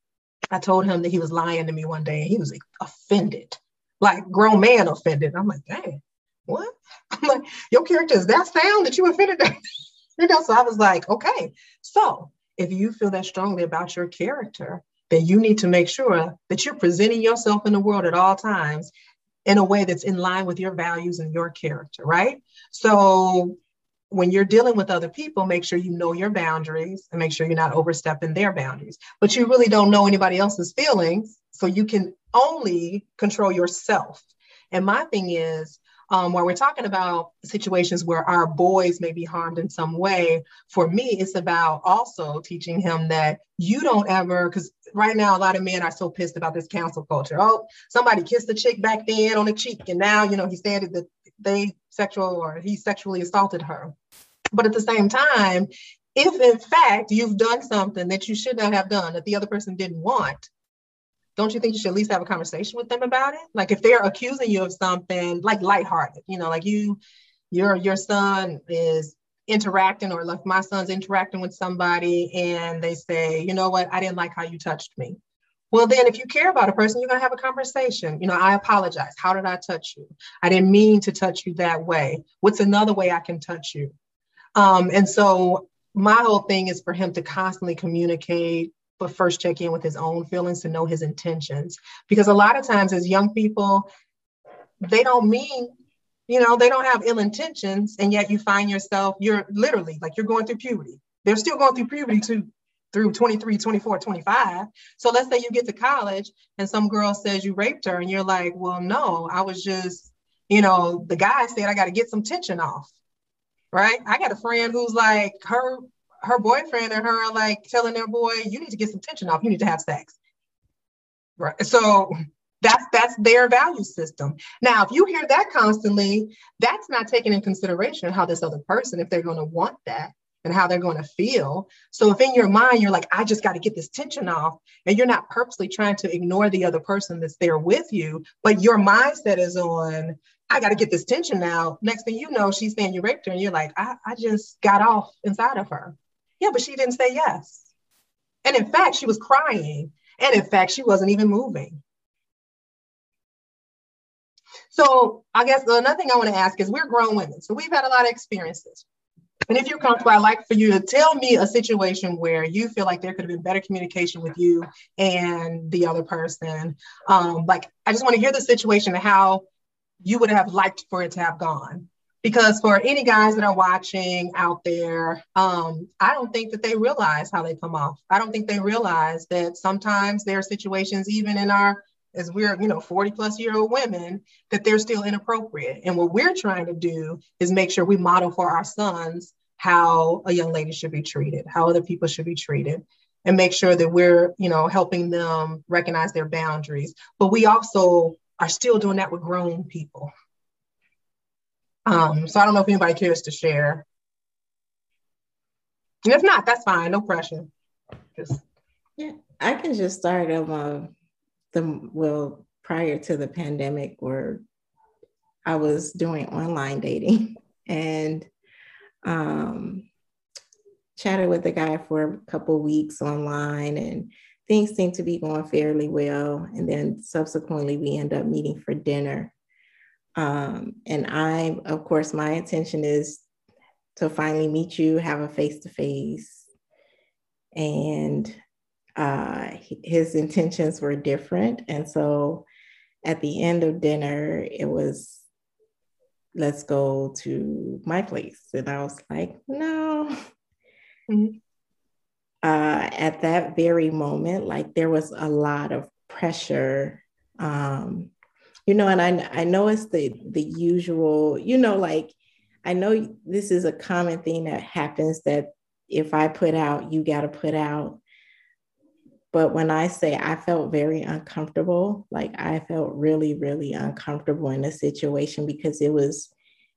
I told him that he was lying to me one day and he was offended, like grown man offended. I'm like, dang, what? I'm like, your character is that sound that you offended you know, so I was like, okay. So if you feel that strongly about your character, then you need to make sure that you're presenting yourself in the world at all times in a way that's in line with your values and your character, right? So when you're dealing with other people, make sure you know your boundaries and make sure you're not overstepping their boundaries. But you really don't know anybody else's feelings, so you can only control yourself. And my thing is, um, we're talking about situations where our boys may be harmed in some way, for me, it's about also teaching him that you don't ever, because right now a lot of men are so pissed about this cancel culture. Oh, somebody kissed the chick back then on the cheek, and now you know he said that they sexual or he sexually assaulted her. But at the same time, if in fact you've done something that you should not have done that the other person didn't want, don't you think you should at least have a conversation with them about it? Like if they're accusing you of something like lighthearted, you know, like you, your your son is interacting or like my son's interacting with somebody and they say, you know what, I didn't like how you touched me. Well, then if you care about a person, you're gonna have a conversation. You know, I apologize. How did I touch you? I didn't mean to touch you that way. What's another way I can touch you? Um, and so my whole thing is for him to constantly communicate but first check in with his own feelings to know his intentions. Because a lot of times, as young people, they don't mean, you know, they don't have ill intentions, and yet you find yourself, you're literally like you're going through puberty. They're still going through puberty too through 23, 24, 25. So let's say you get to college and some girl says you raped her, and you're like, well, no, I was just, you know, the guy said I got to get some tension off. Right. I got a friend who's like, her her boyfriend and her are like telling their boy, you need to get some tension off. You need to have sex. Right. So that's that's their value system. Now, if you hear that constantly, that's not taking in consideration how this other person, if they're going to want that, and how they're going to feel. So if in your mind you're like, I just got to get this tension off, and you're not purposely trying to ignore the other person that's there with you, but your mindset is on, I got to get this tension out. Next thing you know, she's saying you raped her, and you're like, I, I just got off inside of her. Yeah, but she didn't say yes. And in fact, she was crying. And in fact, she wasn't even moving. So I guess another thing I want to ask is we're grown women, so we've had a lot of experiences. And if you're comfortable, I'd like for you to tell me a situation where you feel like there could have been better communication with you and the other person. Um, like, I just want to hear the situation and how you would have liked for it to have gone. Because for any guys that are watching out there, um, I don't think that they realize how they come off. I don't think they realize that sometimes there are situations, even in our as we're, you know, 40 plus year old women, that they're still inappropriate. And what we're trying to do is make sure we model for our sons how a young lady should be treated, how other people should be treated, and make sure that we're, you know, helping them recognize their boundaries. But we also are still doing that with grown people. Um, so I don't know if anybody cares to share. And if not, that's fine, no pressure. Just yeah, I can just start um, the well prior to the pandemic where I was doing online dating and um, chatted with a guy for a couple weeks online and things seemed to be going fairly well. And then subsequently we end up meeting for dinner. Um, and I, of course, my intention is to finally meet you, have a face to face. And uh, his intentions were different. And so at the end of dinner, it was, let's go to my place. And I was like, no. Mm-hmm. Uh, at that very moment, like there was a lot of pressure. Um, you know, and I, I know it's the, the usual, you know, like I know this is a common thing that happens that if I put out, you got to put out. But when I say I felt very uncomfortable, like I felt really, really uncomfortable in a situation because it was,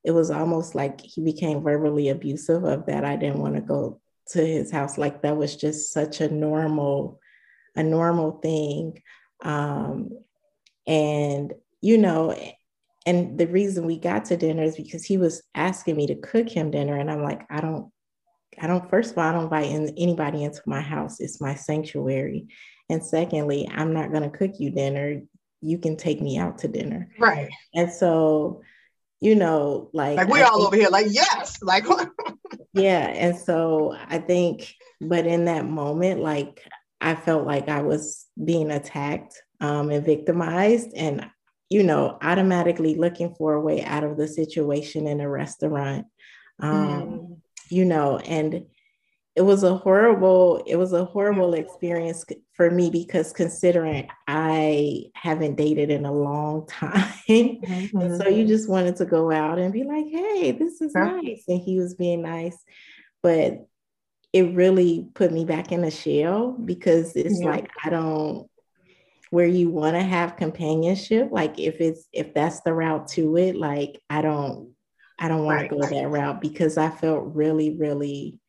it was almost like he became verbally abusive of that. I didn't want to go to his house. Like that was just such a normal, a normal thing. Um, and, you know, and the reason we got to dinner is because he was asking me to cook him dinner. And I'm like, I don't, I don't, first of all, I don't invite in, anybody into my house. It's my sanctuary. And secondly, I'm not going to cook you dinner. You can take me out to dinner. Right. And so, you know, like, like we're I all think, over here, like, yes, like, yeah. And so I think, but in that moment, like, I felt like I was being attacked um, and victimized. And, you know, automatically looking for a way out of the situation in a restaurant. Um, mm you know, and it was a horrible, it was a horrible experience for me because considering I haven't dated in a long time. Mm-hmm. and so you just wanted to go out and be like, hey, this is nice. And he was being nice. But it really put me back in a shell because it's yeah. like I don't where you want to have companionship like if it's if that's the route to it like I don't I don't want right. to go that route because I felt really, really,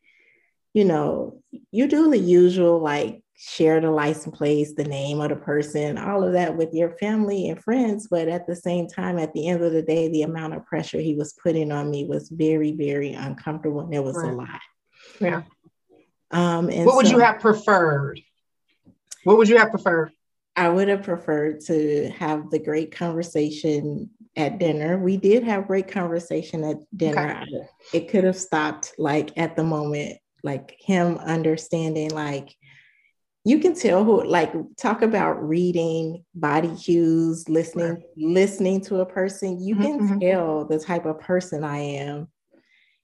you know, you do the usual like share the license plates, the name of the person, all of that with your family and friends. But at the same time, at the end of the day, the amount of pressure he was putting on me was very, very uncomfortable. And it was right. a lot. Yeah. Um, and what would so, you have preferred? What would you have preferred? I would have preferred to have the great conversation at dinner. We did have great conversation at dinner. Okay. It could have stopped like at the moment, like him understanding, like you can tell who like talk about reading body cues, listening, right. listening to a person. You mm-hmm, can mm-hmm. tell the type of person I am,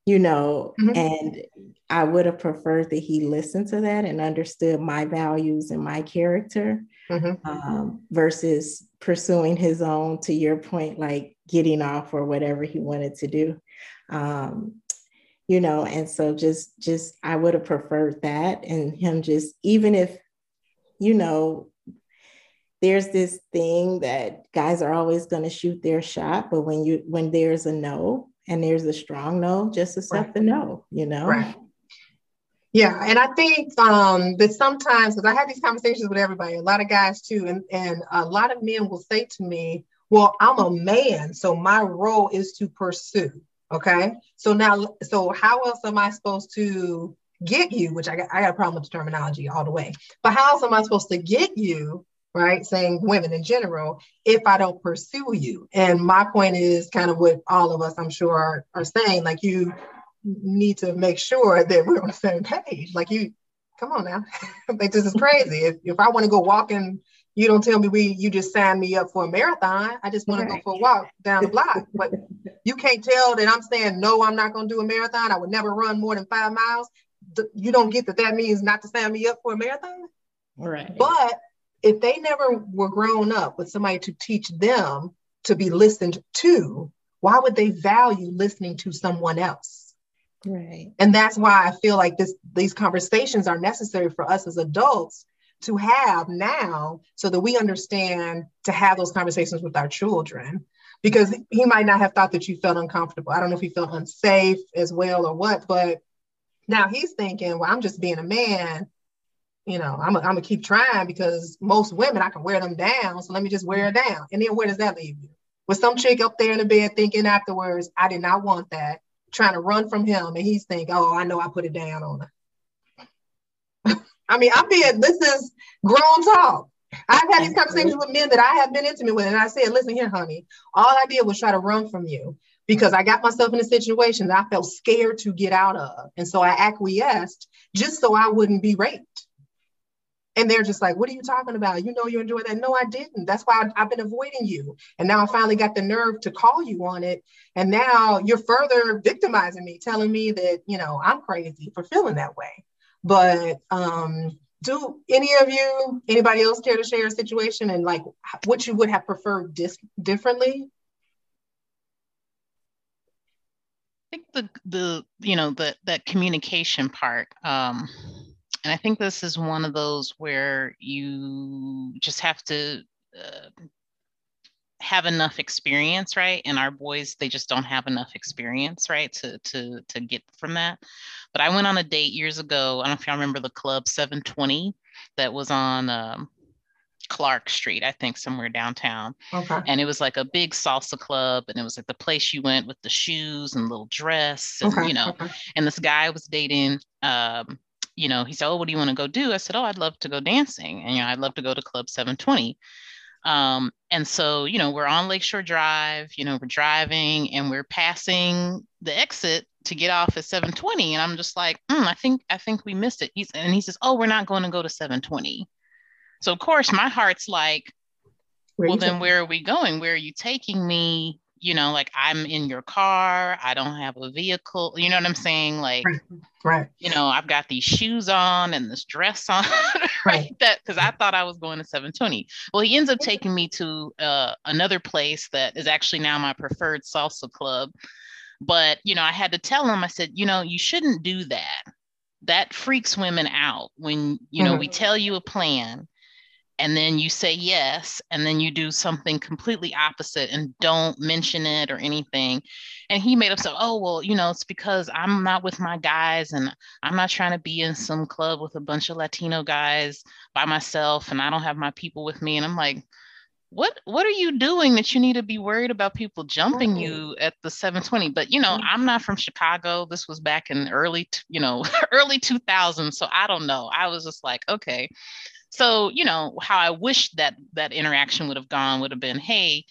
you know, mm-hmm. and I would have preferred that he listened to that and understood my values and my character mm-hmm. um, versus pursuing his own, to your point, like getting off or whatever he wanted to do. Um, you know, and so just, just, I would have preferred that and him just, even if, you know, there's this thing that guys are always going to shoot their shot, but when you, when there's a no, and there's a strong no, just accept right. the no, you know? Right Yeah, and I think um, that sometimes, because I have these conversations with everybody, a lot of guys too, and, and a lot of men will say to me, Well, I'm a man, so my role is to pursue. Okay. So now, so how else am I supposed to get you? Which I got, I got a problem with the terminology all the way. But how else am I supposed to get you? Right, saying women in general, if I don't pursue you. And my point is kind of what all of us, I'm sure, are, are saying. Like you need to make sure that we're on the same page. Like you, come on now, like this is crazy. If, if I want to go walking, you don't tell me we you just sign me up for a marathon. I just want right. to go for a walk down the block. But you can't tell that I'm saying no, I'm not going to do a marathon. I would never run more than five miles. You don't get that that means not to sign me up for a marathon. Right. But if they never were grown up with somebody to teach them to be listened to, why would they value listening to someone else? Right. And that's why I feel like this these conversations are necessary for us as adults to have now so that we understand to have those conversations with our children because he might not have thought that you felt uncomfortable. I don't know if he felt unsafe as well or what, but now he's thinking, well, I'm just being a man. You know, I'm going to keep trying because most women, I can wear them down. So let me just wear her down. And then where does that leave you? With some chick up there in the bed thinking afterwards, I did not want that trying to run from him and he's thinking, oh, I know I put it down on her. I mean, I'm being, this is grown talk. I've had these conversations with men that I have been intimate with, and I said, listen here, honey, all I did was try to run from you because I got myself in a situation that I felt scared to get out of. And so I acquiesced just so I wouldn't be raped. And they're just like, what are you talking about? You know, you enjoy that. No, I didn't. That's why I've, I've been avoiding you. And now I finally got the nerve to call you on it. And now you're further victimizing me, telling me that, you know, I'm crazy for feeling that way. But um, do any of you, anybody else care to share a situation and like what you would have preferred dis- differently? I think the the you know the that communication part um and I think this is one of those where you just have to uh, have enough experience, right? And our boys, they just don't have enough experience, right, to to to get from that. But I went on a date years ago. I don't know if y'all remember the club 720 that was on um, Clark Street, I think somewhere downtown. Okay. And it was like a big salsa club, and it was like the place you went with the shoes and little dress, and okay. you know. Okay. And this guy was dating um, you know, he said, Oh, what do you want to go do? I said, Oh, I'd love to go dancing. And, you know, I'd love to go to Club 720. Um, and so, you know, we're on Lakeshore Drive, you know, we're driving and we're passing the exit to get off at 720. And I'm just like, mm, I think, I think we missed it. He's, and he says, Oh, we're not going to go to 720. So of course my heart's like, well, then where are we going? Where are you taking me? You know, like I'm in your car, I don't have a vehicle, you know what I'm saying? Like, right. right. You know, I've got these shoes on and this dress on, right? That because I thought I was going to 720. Well, he ends up taking me to uh, another place that is actually now my preferred salsa club. But, you know, I had to tell him, I said, you know, you shouldn't do that. That freaks women out when, you know, mm-hmm. we tell you a plan and then you say yes and then you do something completely opposite and don't mention it or anything. And he made up so oh well you know it's because i'm not with my guys and i'm not trying to be in some club with a bunch of latino guys by myself and i don't have my people with me. And i'm like what what are you doing that you need to be worried about people jumping right. you at the 720 but you know mm-hmm. i'm not from chicago. This was back in early you know early 2000s so i don't know. I was just like okay so, you know, how I wish that that interaction would have gone would have been, hey,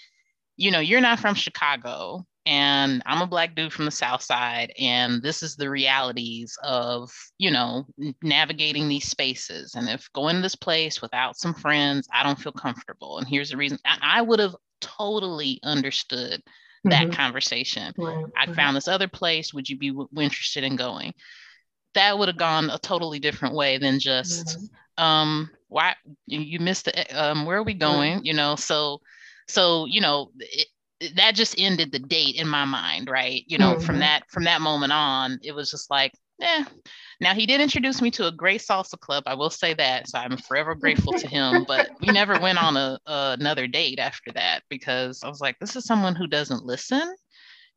you know, you're not from Chicago and I'm a black dude from the South Side, and this is the realities of, you know, navigating these spaces. And if going to this place without some friends, I don't feel comfortable. And here's the reason I would have totally understood that mm-hmm. conversation. Right. I found this other place. Would you be w- interested in going? That would have gone a totally different way than just, mm-hmm. um, why you missed the um where are we going you know? So so you know it, that just ended the date in my mind right? You know mm-hmm. from that from that moment on it was just like yeah now he did introduce me to a great salsa club i will say that so i'm forever grateful to him but we never went on a, a another date after that because i was like this is someone who doesn't listen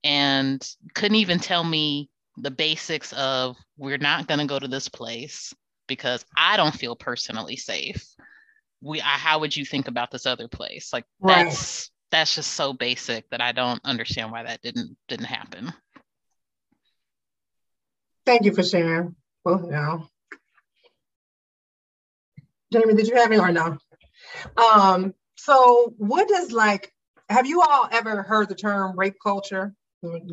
and couldn't even tell me the basics of we're not going to go to this place because I don't feel personally safe. We, I, how would you think about this other place? Like right. that's that's just so basic that I don't understand why that didn't didn't happen. Thank you for sharing. Well, no. Jamie, did you have any or no? Um, so what does like have you all ever heard the term rape culture?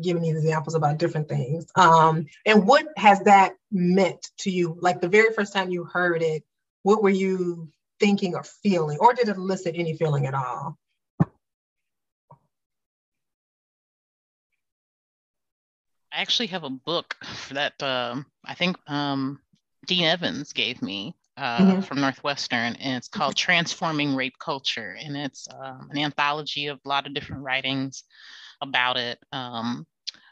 Giving you examples about different things. Um, and what has that meant to you? Like the very first time you heard it, what were you thinking or feeling, or did it elicit any feeling at all? I actually have a book that um, I think um, Dean Evans gave me uh, mm-hmm. from Northwestern, and it's called Transforming Rape Culture. And it's um, an anthology of a lot of different writings about it. Um,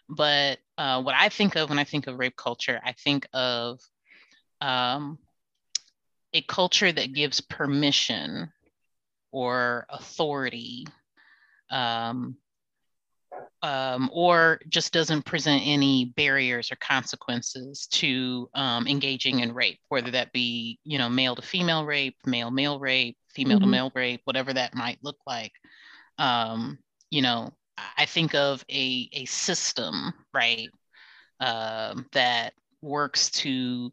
but uh, what I think of when I think of rape culture, I think of um, a culture that gives permission or authority um, um, or just doesn't present any barriers or consequences to um, engaging in rape, whether that be, you know, male to female rape, male male rape, female mm-hmm. to male rape, whatever that might look like. Um, you know, I think of a, a system, right, um, that works to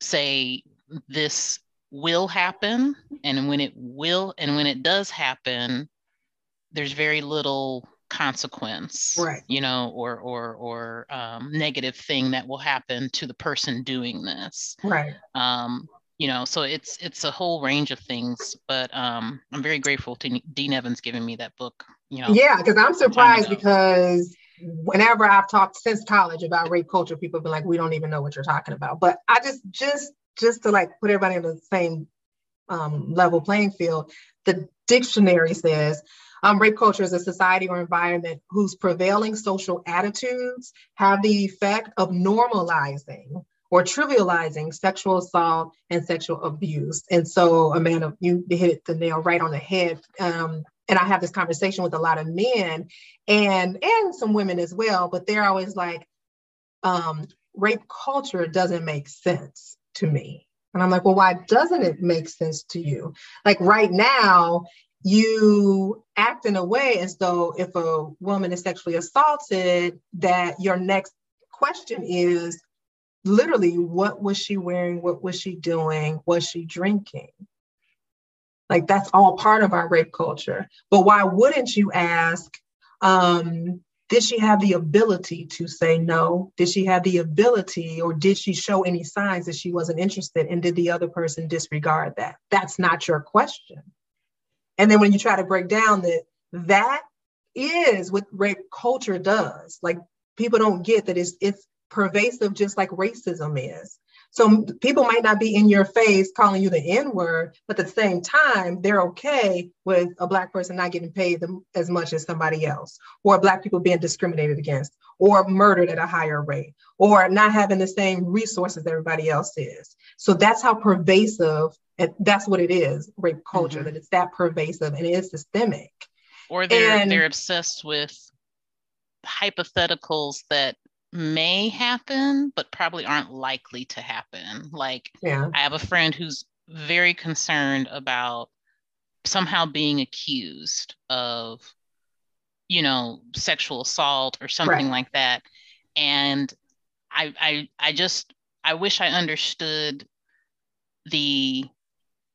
say this will happen, and when it will, and when it does happen, there's very little consequence, right? You know, or or or um, negative thing that will happen to the person doing this, right? Um, you know so it's it's a whole range of things but um i'm very grateful to dean evans giving me that book you know yeah because i'm surprised because whenever i've talked since college about rape culture people have been like we don't even know what you're talking about but i just just just to like put everybody in the same um, level playing field the dictionary says um, rape culture is a society or environment whose prevailing social attitudes have the effect of normalizing or trivializing sexual assault and sexual abuse. And so, Amanda, you hit the nail right on the head. Um, and I have this conversation with a lot of men and and some women as well, but they're always like, um, rape culture doesn't make sense to me. And I'm like, well, why doesn't it make sense to you? Like right now, you act in a way as though if a woman is sexually assaulted, that your next question is, literally what was she wearing? What was she doing? Was she drinking? Like that's all part of our rape culture. But why wouldn't you ask um, did she have the ability to say no? Did she have the ability or did she show any signs that she wasn't interested? And did the other person disregard that? That's not your question and then when you try to break down that that is what rape culture does like people don't get that it's it's pervasive just like racism is. So people might not be in your face calling you the N word, but at the same time, they're okay with a Black person not getting paid as much as somebody else, or Black people being discriminated against, or murdered at a higher rate, or not having the same resources everybody else is. So that's how pervasive, that's what it is rape culture, mm-hmm. that it's that pervasive and it is systemic. Or they're, and, they're obsessed with hypotheticals that may happen, but probably aren't likely to happen. Like, yeah. I have a friend who's very concerned about somehow being accused of, you know, sexual assault or something right. like that. And I, I, I just, I wish I understood the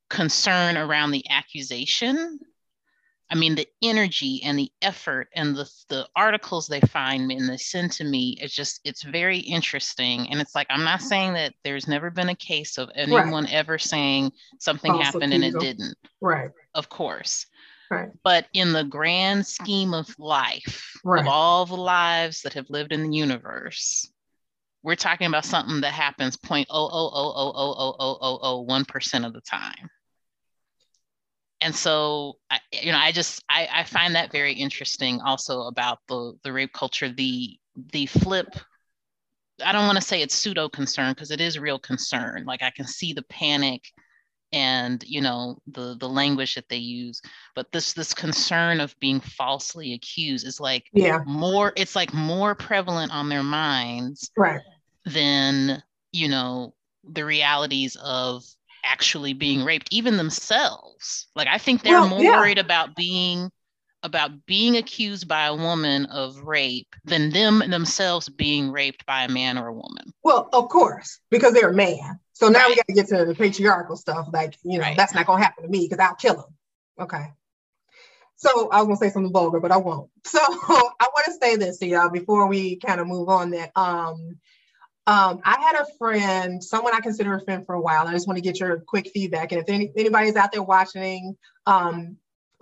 concern around the accusation I mean, the energy and the effort and the, the articles they find me and they send to me, it's just, it's very interesting. And it's like, I'm not saying that there's never been a case of anyone right. ever saying something False happened and it didn't. Right. Of course. Right. But in the grand scheme of life, right. of all the lives that have lived in the universe, we're talking about something that happens 0.000000001% of the time and so I, you know i just I, I find that very interesting also about the the rape culture. The the flip i don't want to say it's pseudo concern because it is real concern. Like i can see the panic and you know the the language that they use but this this concern of being falsely accused is like yeah. more it's like more prevalent on their minds right. than, you know, the realities of actually being raped, even themselves. Like I think they're well, more yeah. worried about being about being accused by a woman of rape than them themselves being raped by a man or a woman. Well, of course, because they're a man. So now right. we got to get to the patriarchal stuff. Like, you know, right. that's not going to happen to me because I'll kill him. Okay. So I was going to say something vulgar, but I won't. So I want to say this to y'all before we kind of move on that um, um, I had a friend, someone I consider a friend for a while. I just want to get your quick feedback. And if any, anybody's out there watching, um,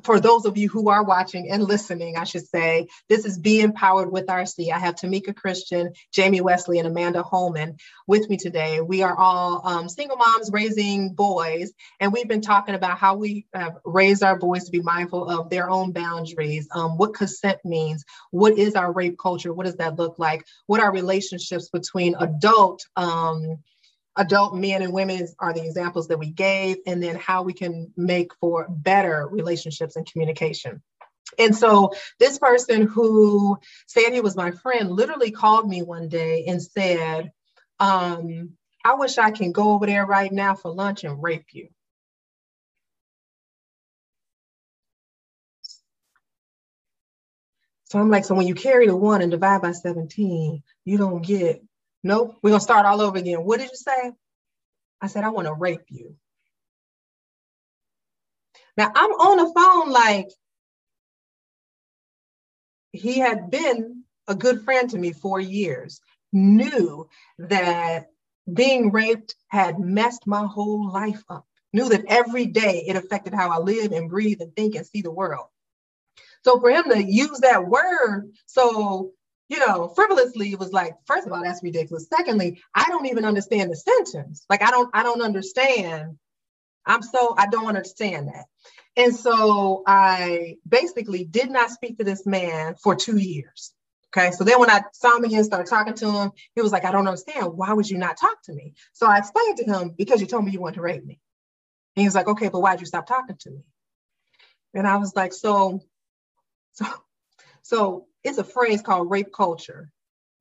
for those of you who are watching and listening, I should say, this is Be Empowered with RC. I have Tamika Christian, Jamie Wesley, and Amanda Holman with me today. We are all um, single moms raising boys, and we've been talking about how we have raised our boys to be mindful of their own boundaries, um, what consent means, what is our rape culture, what does that look like, what are relationships between adult um, adult men and women are the examples that we gave, and then how we can make for better relationships and communication. And so this person who said he was my friend literally called me one day and said, um, I wish I can go over there right now for lunch and rape you. So I'm like, so when you carry the one and divide by 17, you don't get Nope, we're gonna start all over again. What did you say? I said, I want to rape you. Now I'm on the phone like he had been a good friend to me for years, knew that being raped had messed my whole life up, knew that every day it affected how I live and breathe and think and see the world. So for him to use that word so you know, frivolously, it was like, first of all, that's ridiculous. Secondly, I don't even understand the sentence. Like, I don't, I don't understand. I'm so, I don't understand that. And so I basically did not speak to this man for two years. Okay. So then when I saw him again, started talking to him, he was like, I don't understand. Why would you not talk to me? So I explained to him, because you told me you wanted to rape me. And he was like, okay, but why'd you stop talking to me? And I was like, so, so, so it's a phrase called rape culture.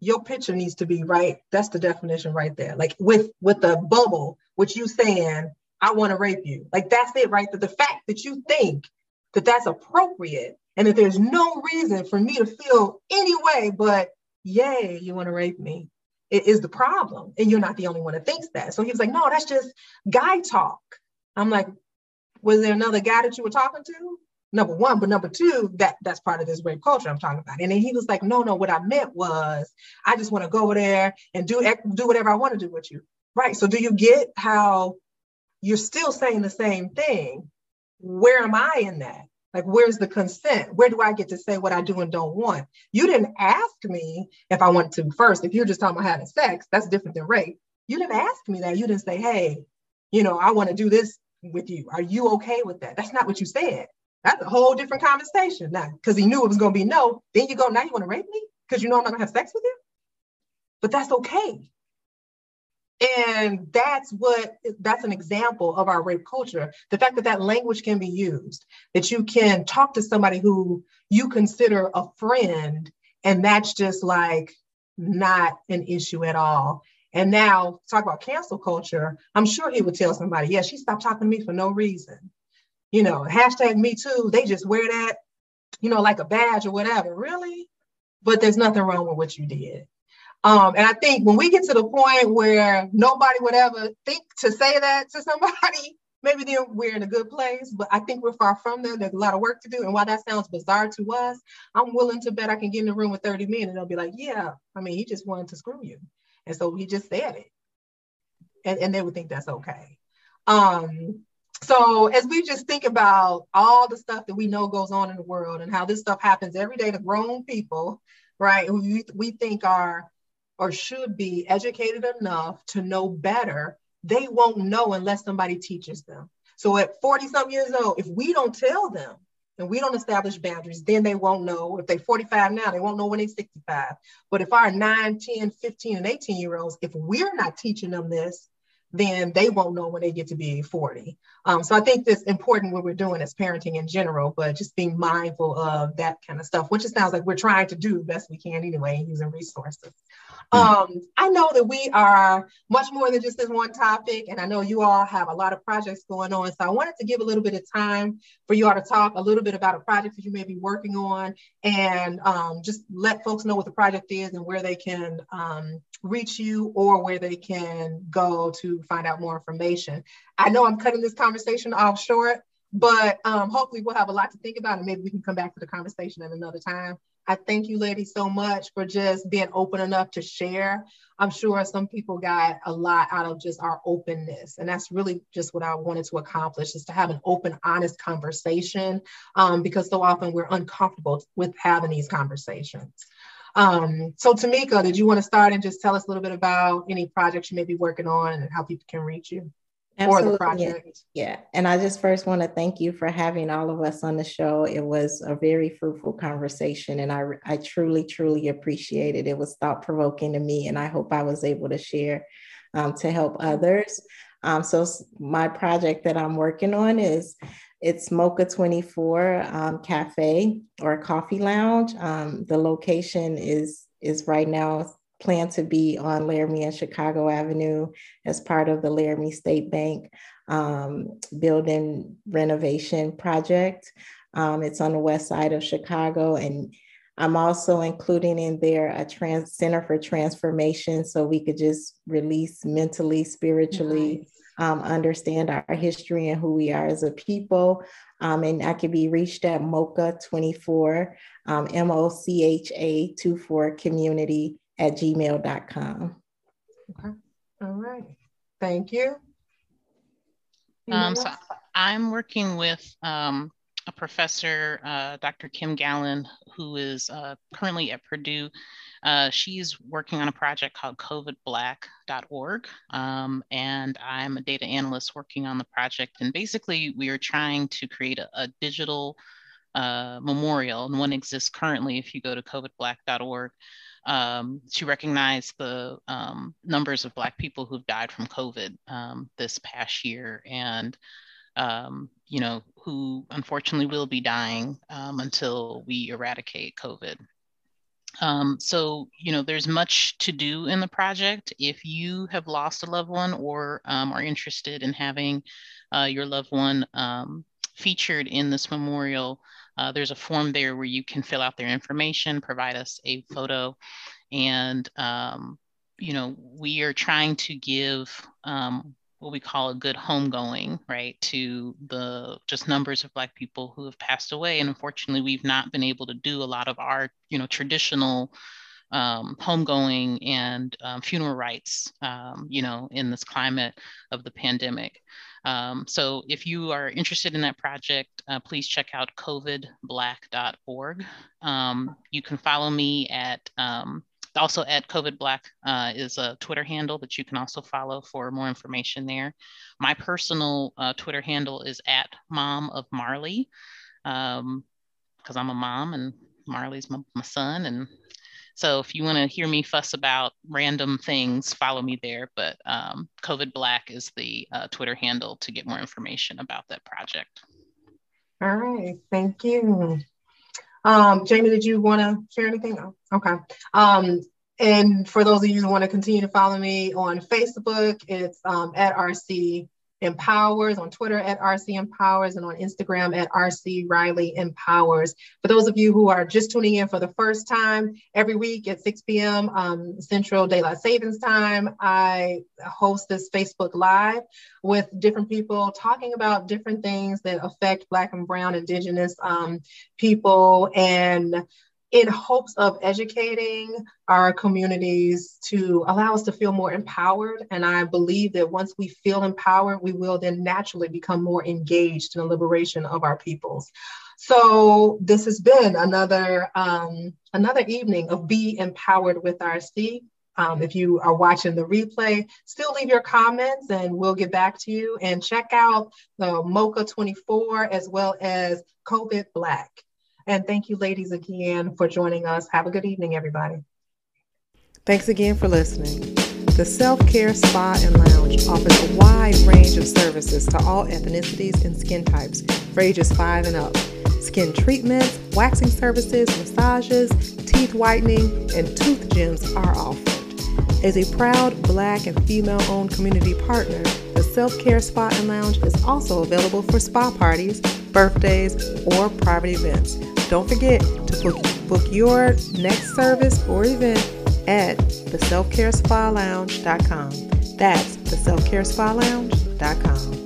Your picture needs to be right. That's the definition right there. Like with with the bubble, which you saying, I want to rape you. Like that's it, right? That the fact that you think that that's appropriate and that there's no reason for me to feel any way but, yay, you want to rape me. It is the problem. And you're not the only one that thinks that. So he was like, no, that's just guy talk. I'm like, was there another guy that you were talking to? Number one, but number two, that that's part of this rape culture I'm talking about. And then he was like, no, no, what I meant was I just want to go over there and do do whatever I want to do with you. Right. So do you get how you're still saying the same thing? Where am I in that? Like, where's the consent? Where do I get to say what I do and don't want? You didn't ask me if I wanted to first. If you're just talking about having sex, that's different than rape. You didn't ask me that. You didn't say, hey, you know, I want to do this with you. Are you okay with that? That's not what you said. That's a whole different conversation now because he knew it was going to be no. Then you go, now you want to rape me because you know I'm not going to have sex with you? But that's okay. And that's what, that's an example of our rape culture. The fact that that language can be used, that you can talk to somebody who you consider a friend, and that's just like not an issue at all. And now, talk about cancel culture, I'm sure he would tell somebody, yeah, she stopped talking to me for no reason you know, hashtag me too, they just wear that, you know, like a badge or whatever. Really? But there's nothing wrong with what you did. Um, and I think when we get to the point where nobody would ever think to say that to somebody, maybe then we're in a good place. But I think we're far from there. There's a lot of work to do. And while that sounds bizarre to us, I'm willing to bet I can get in the room with 30 men and they'll be like, yeah, I mean, he just wanted to screw you. And so he just said it. And, and they would think that's okay. Um, so as we just think about all the stuff that we know goes on in the world and how this stuff happens every day to grown people, right? Who we, we think are or should be educated enough to know better, they won't know unless somebody teaches them. So at 40 some years old, if we don't tell them and we don't establish boundaries, then they won't know. If they're 45 now, they won't know when they're 65. But if our 9, 10, 15, and 18 year olds, if we're not teaching them this, then they won't know when they get to be 40. Um, so I think that's important what we're doing as parenting in general, but just being mindful of that kind of stuff, which it sounds like we're trying to do the best we can anyway, using resources. Um, I know that we are much more than just this one topic, and I know you all have a lot of projects going on. So I wanted to give a little bit of time for you all to talk a little bit about a project that you may be working on, and um, just let folks know what the project is and where they can um, reach you or where they can go to find out more information. I know I'm cutting this conversation off short, but um, hopefully we'll have a lot to think about, and maybe we can come back to the conversation at another time. I thank you, ladies, so much for just being open enough to share. I'm sure some people got a lot out of just our openness. And that's really just what I wanted to accomplish is to have an open, honest conversation um, because so often we're uncomfortable with having these conversations. Um, so Tamika, did you want to start and just tell us a little bit about any projects you may be working on and how people can reach you? Absolutely. the project. Yeah. And I just first want to thank you for having all of us on the show. It was a very fruitful conversation and I, I truly, truly appreciate it. It was thought provoking to me and I hope I was able to share um, to help others. Um, so my project that I'm working on is it's Mocha 24 um, Cafe or Coffee Lounge. Um, the location is is right now plan to be on Laramie and Chicago Avenue as part of the Laramie State Bank um, building renovation project. Um, it's on the west side of Chicago. And I'm also including in there a trans center for transformation so we could just release mentally, spiritually, nice. um, understand our history and who we are as a people. Um, and I can be reached at MOCHA24, um, M O C H A 24 community at gmail.com. Okay. All right. Thank you. Um, so I'm working with um, a professor, uh, Dr. Kim Gallon, who is uh, currently at Purdue. Uh, she's working on a project called covidblack.org. Um, and I'm a data analyst working on the project. And basically, we are trying to create a, a digital uh, memorial, and one exists currently if you go to covidblack.org um, to recognize the um, numbers of Black people who've died from COVID um, this past year and, um, you know, who unfortunately will be dying um, until we eradicate COVID. Um, so, you know, there's much to do in the project. If you have lost a loved one or are interested in having uh, your loved one featured in this memorial, uh, there's a form there where you can fill out their information, provide us a photo, and um, you know we are trying to give um, what we call a good homegoing, right, to the just numbers of Black people who have passed away, and unfortunately, we've not been able to do a lot of our you know traditional um, homegoing and um, funeral rites, um, you know, in this climate of the pandemic. Um, so if you are interested in that project, uh, please check out covidblack.org. Um, you can follow me at um, also at COVID Black uh, is a Twitter handle that you can also follow for more information there. My personal uh, Twitter handle is at Mom of Marley because um, I'm a mom and Marley's my, my son and so if you want to hear me fuss about random things, follow me there. But um, COVID Black is the uh, Twitter handle to get more information about that project. All right, thank you. Um, Jamie, did you want to share anything? Oh, okay. Um, and for those of you who want to continue to follow me on Facebook, it's um, at RC Empowers, on Twitter at RC Empowers, and on Instagram at RC Riley Empowers. For those of you who are just tuning in for the first time, every week at 6 p.m. Um, Central Daylight Savings Time, I host this Facebook Live with different people talking about different things that affect Black and Brown Indigenous um, people and in hopes of educating our communities to allow us to feel more empowered. And I believe that once we feel empowered, we will then naturally become more engaged in the liberation of our peoples. So this has been another um, another evening of Be Empowered with RC. Um, if you are watching the replay, still leave your comments and we'll get back to you. And check out the Mocha 24 as well as COVID Black. And thank you, ladies, again for joining us. Have a good evening, everybody. Thanks again for listening. The Self Care Spa and Lounge offers a wide range of services to all ethnicities and skin types for ages 5 and up. Skin treatments, waxing services, massages, teeth whitening, and tooth gems are offered. As a proud black and female owned community partner, the Self Care Spa and Lounge is also available for spa parties, birthdays, or private events. Don't forget to book, book your next service or event at theselfcarespa lounge.com. That's theselfcarespa lounge.com.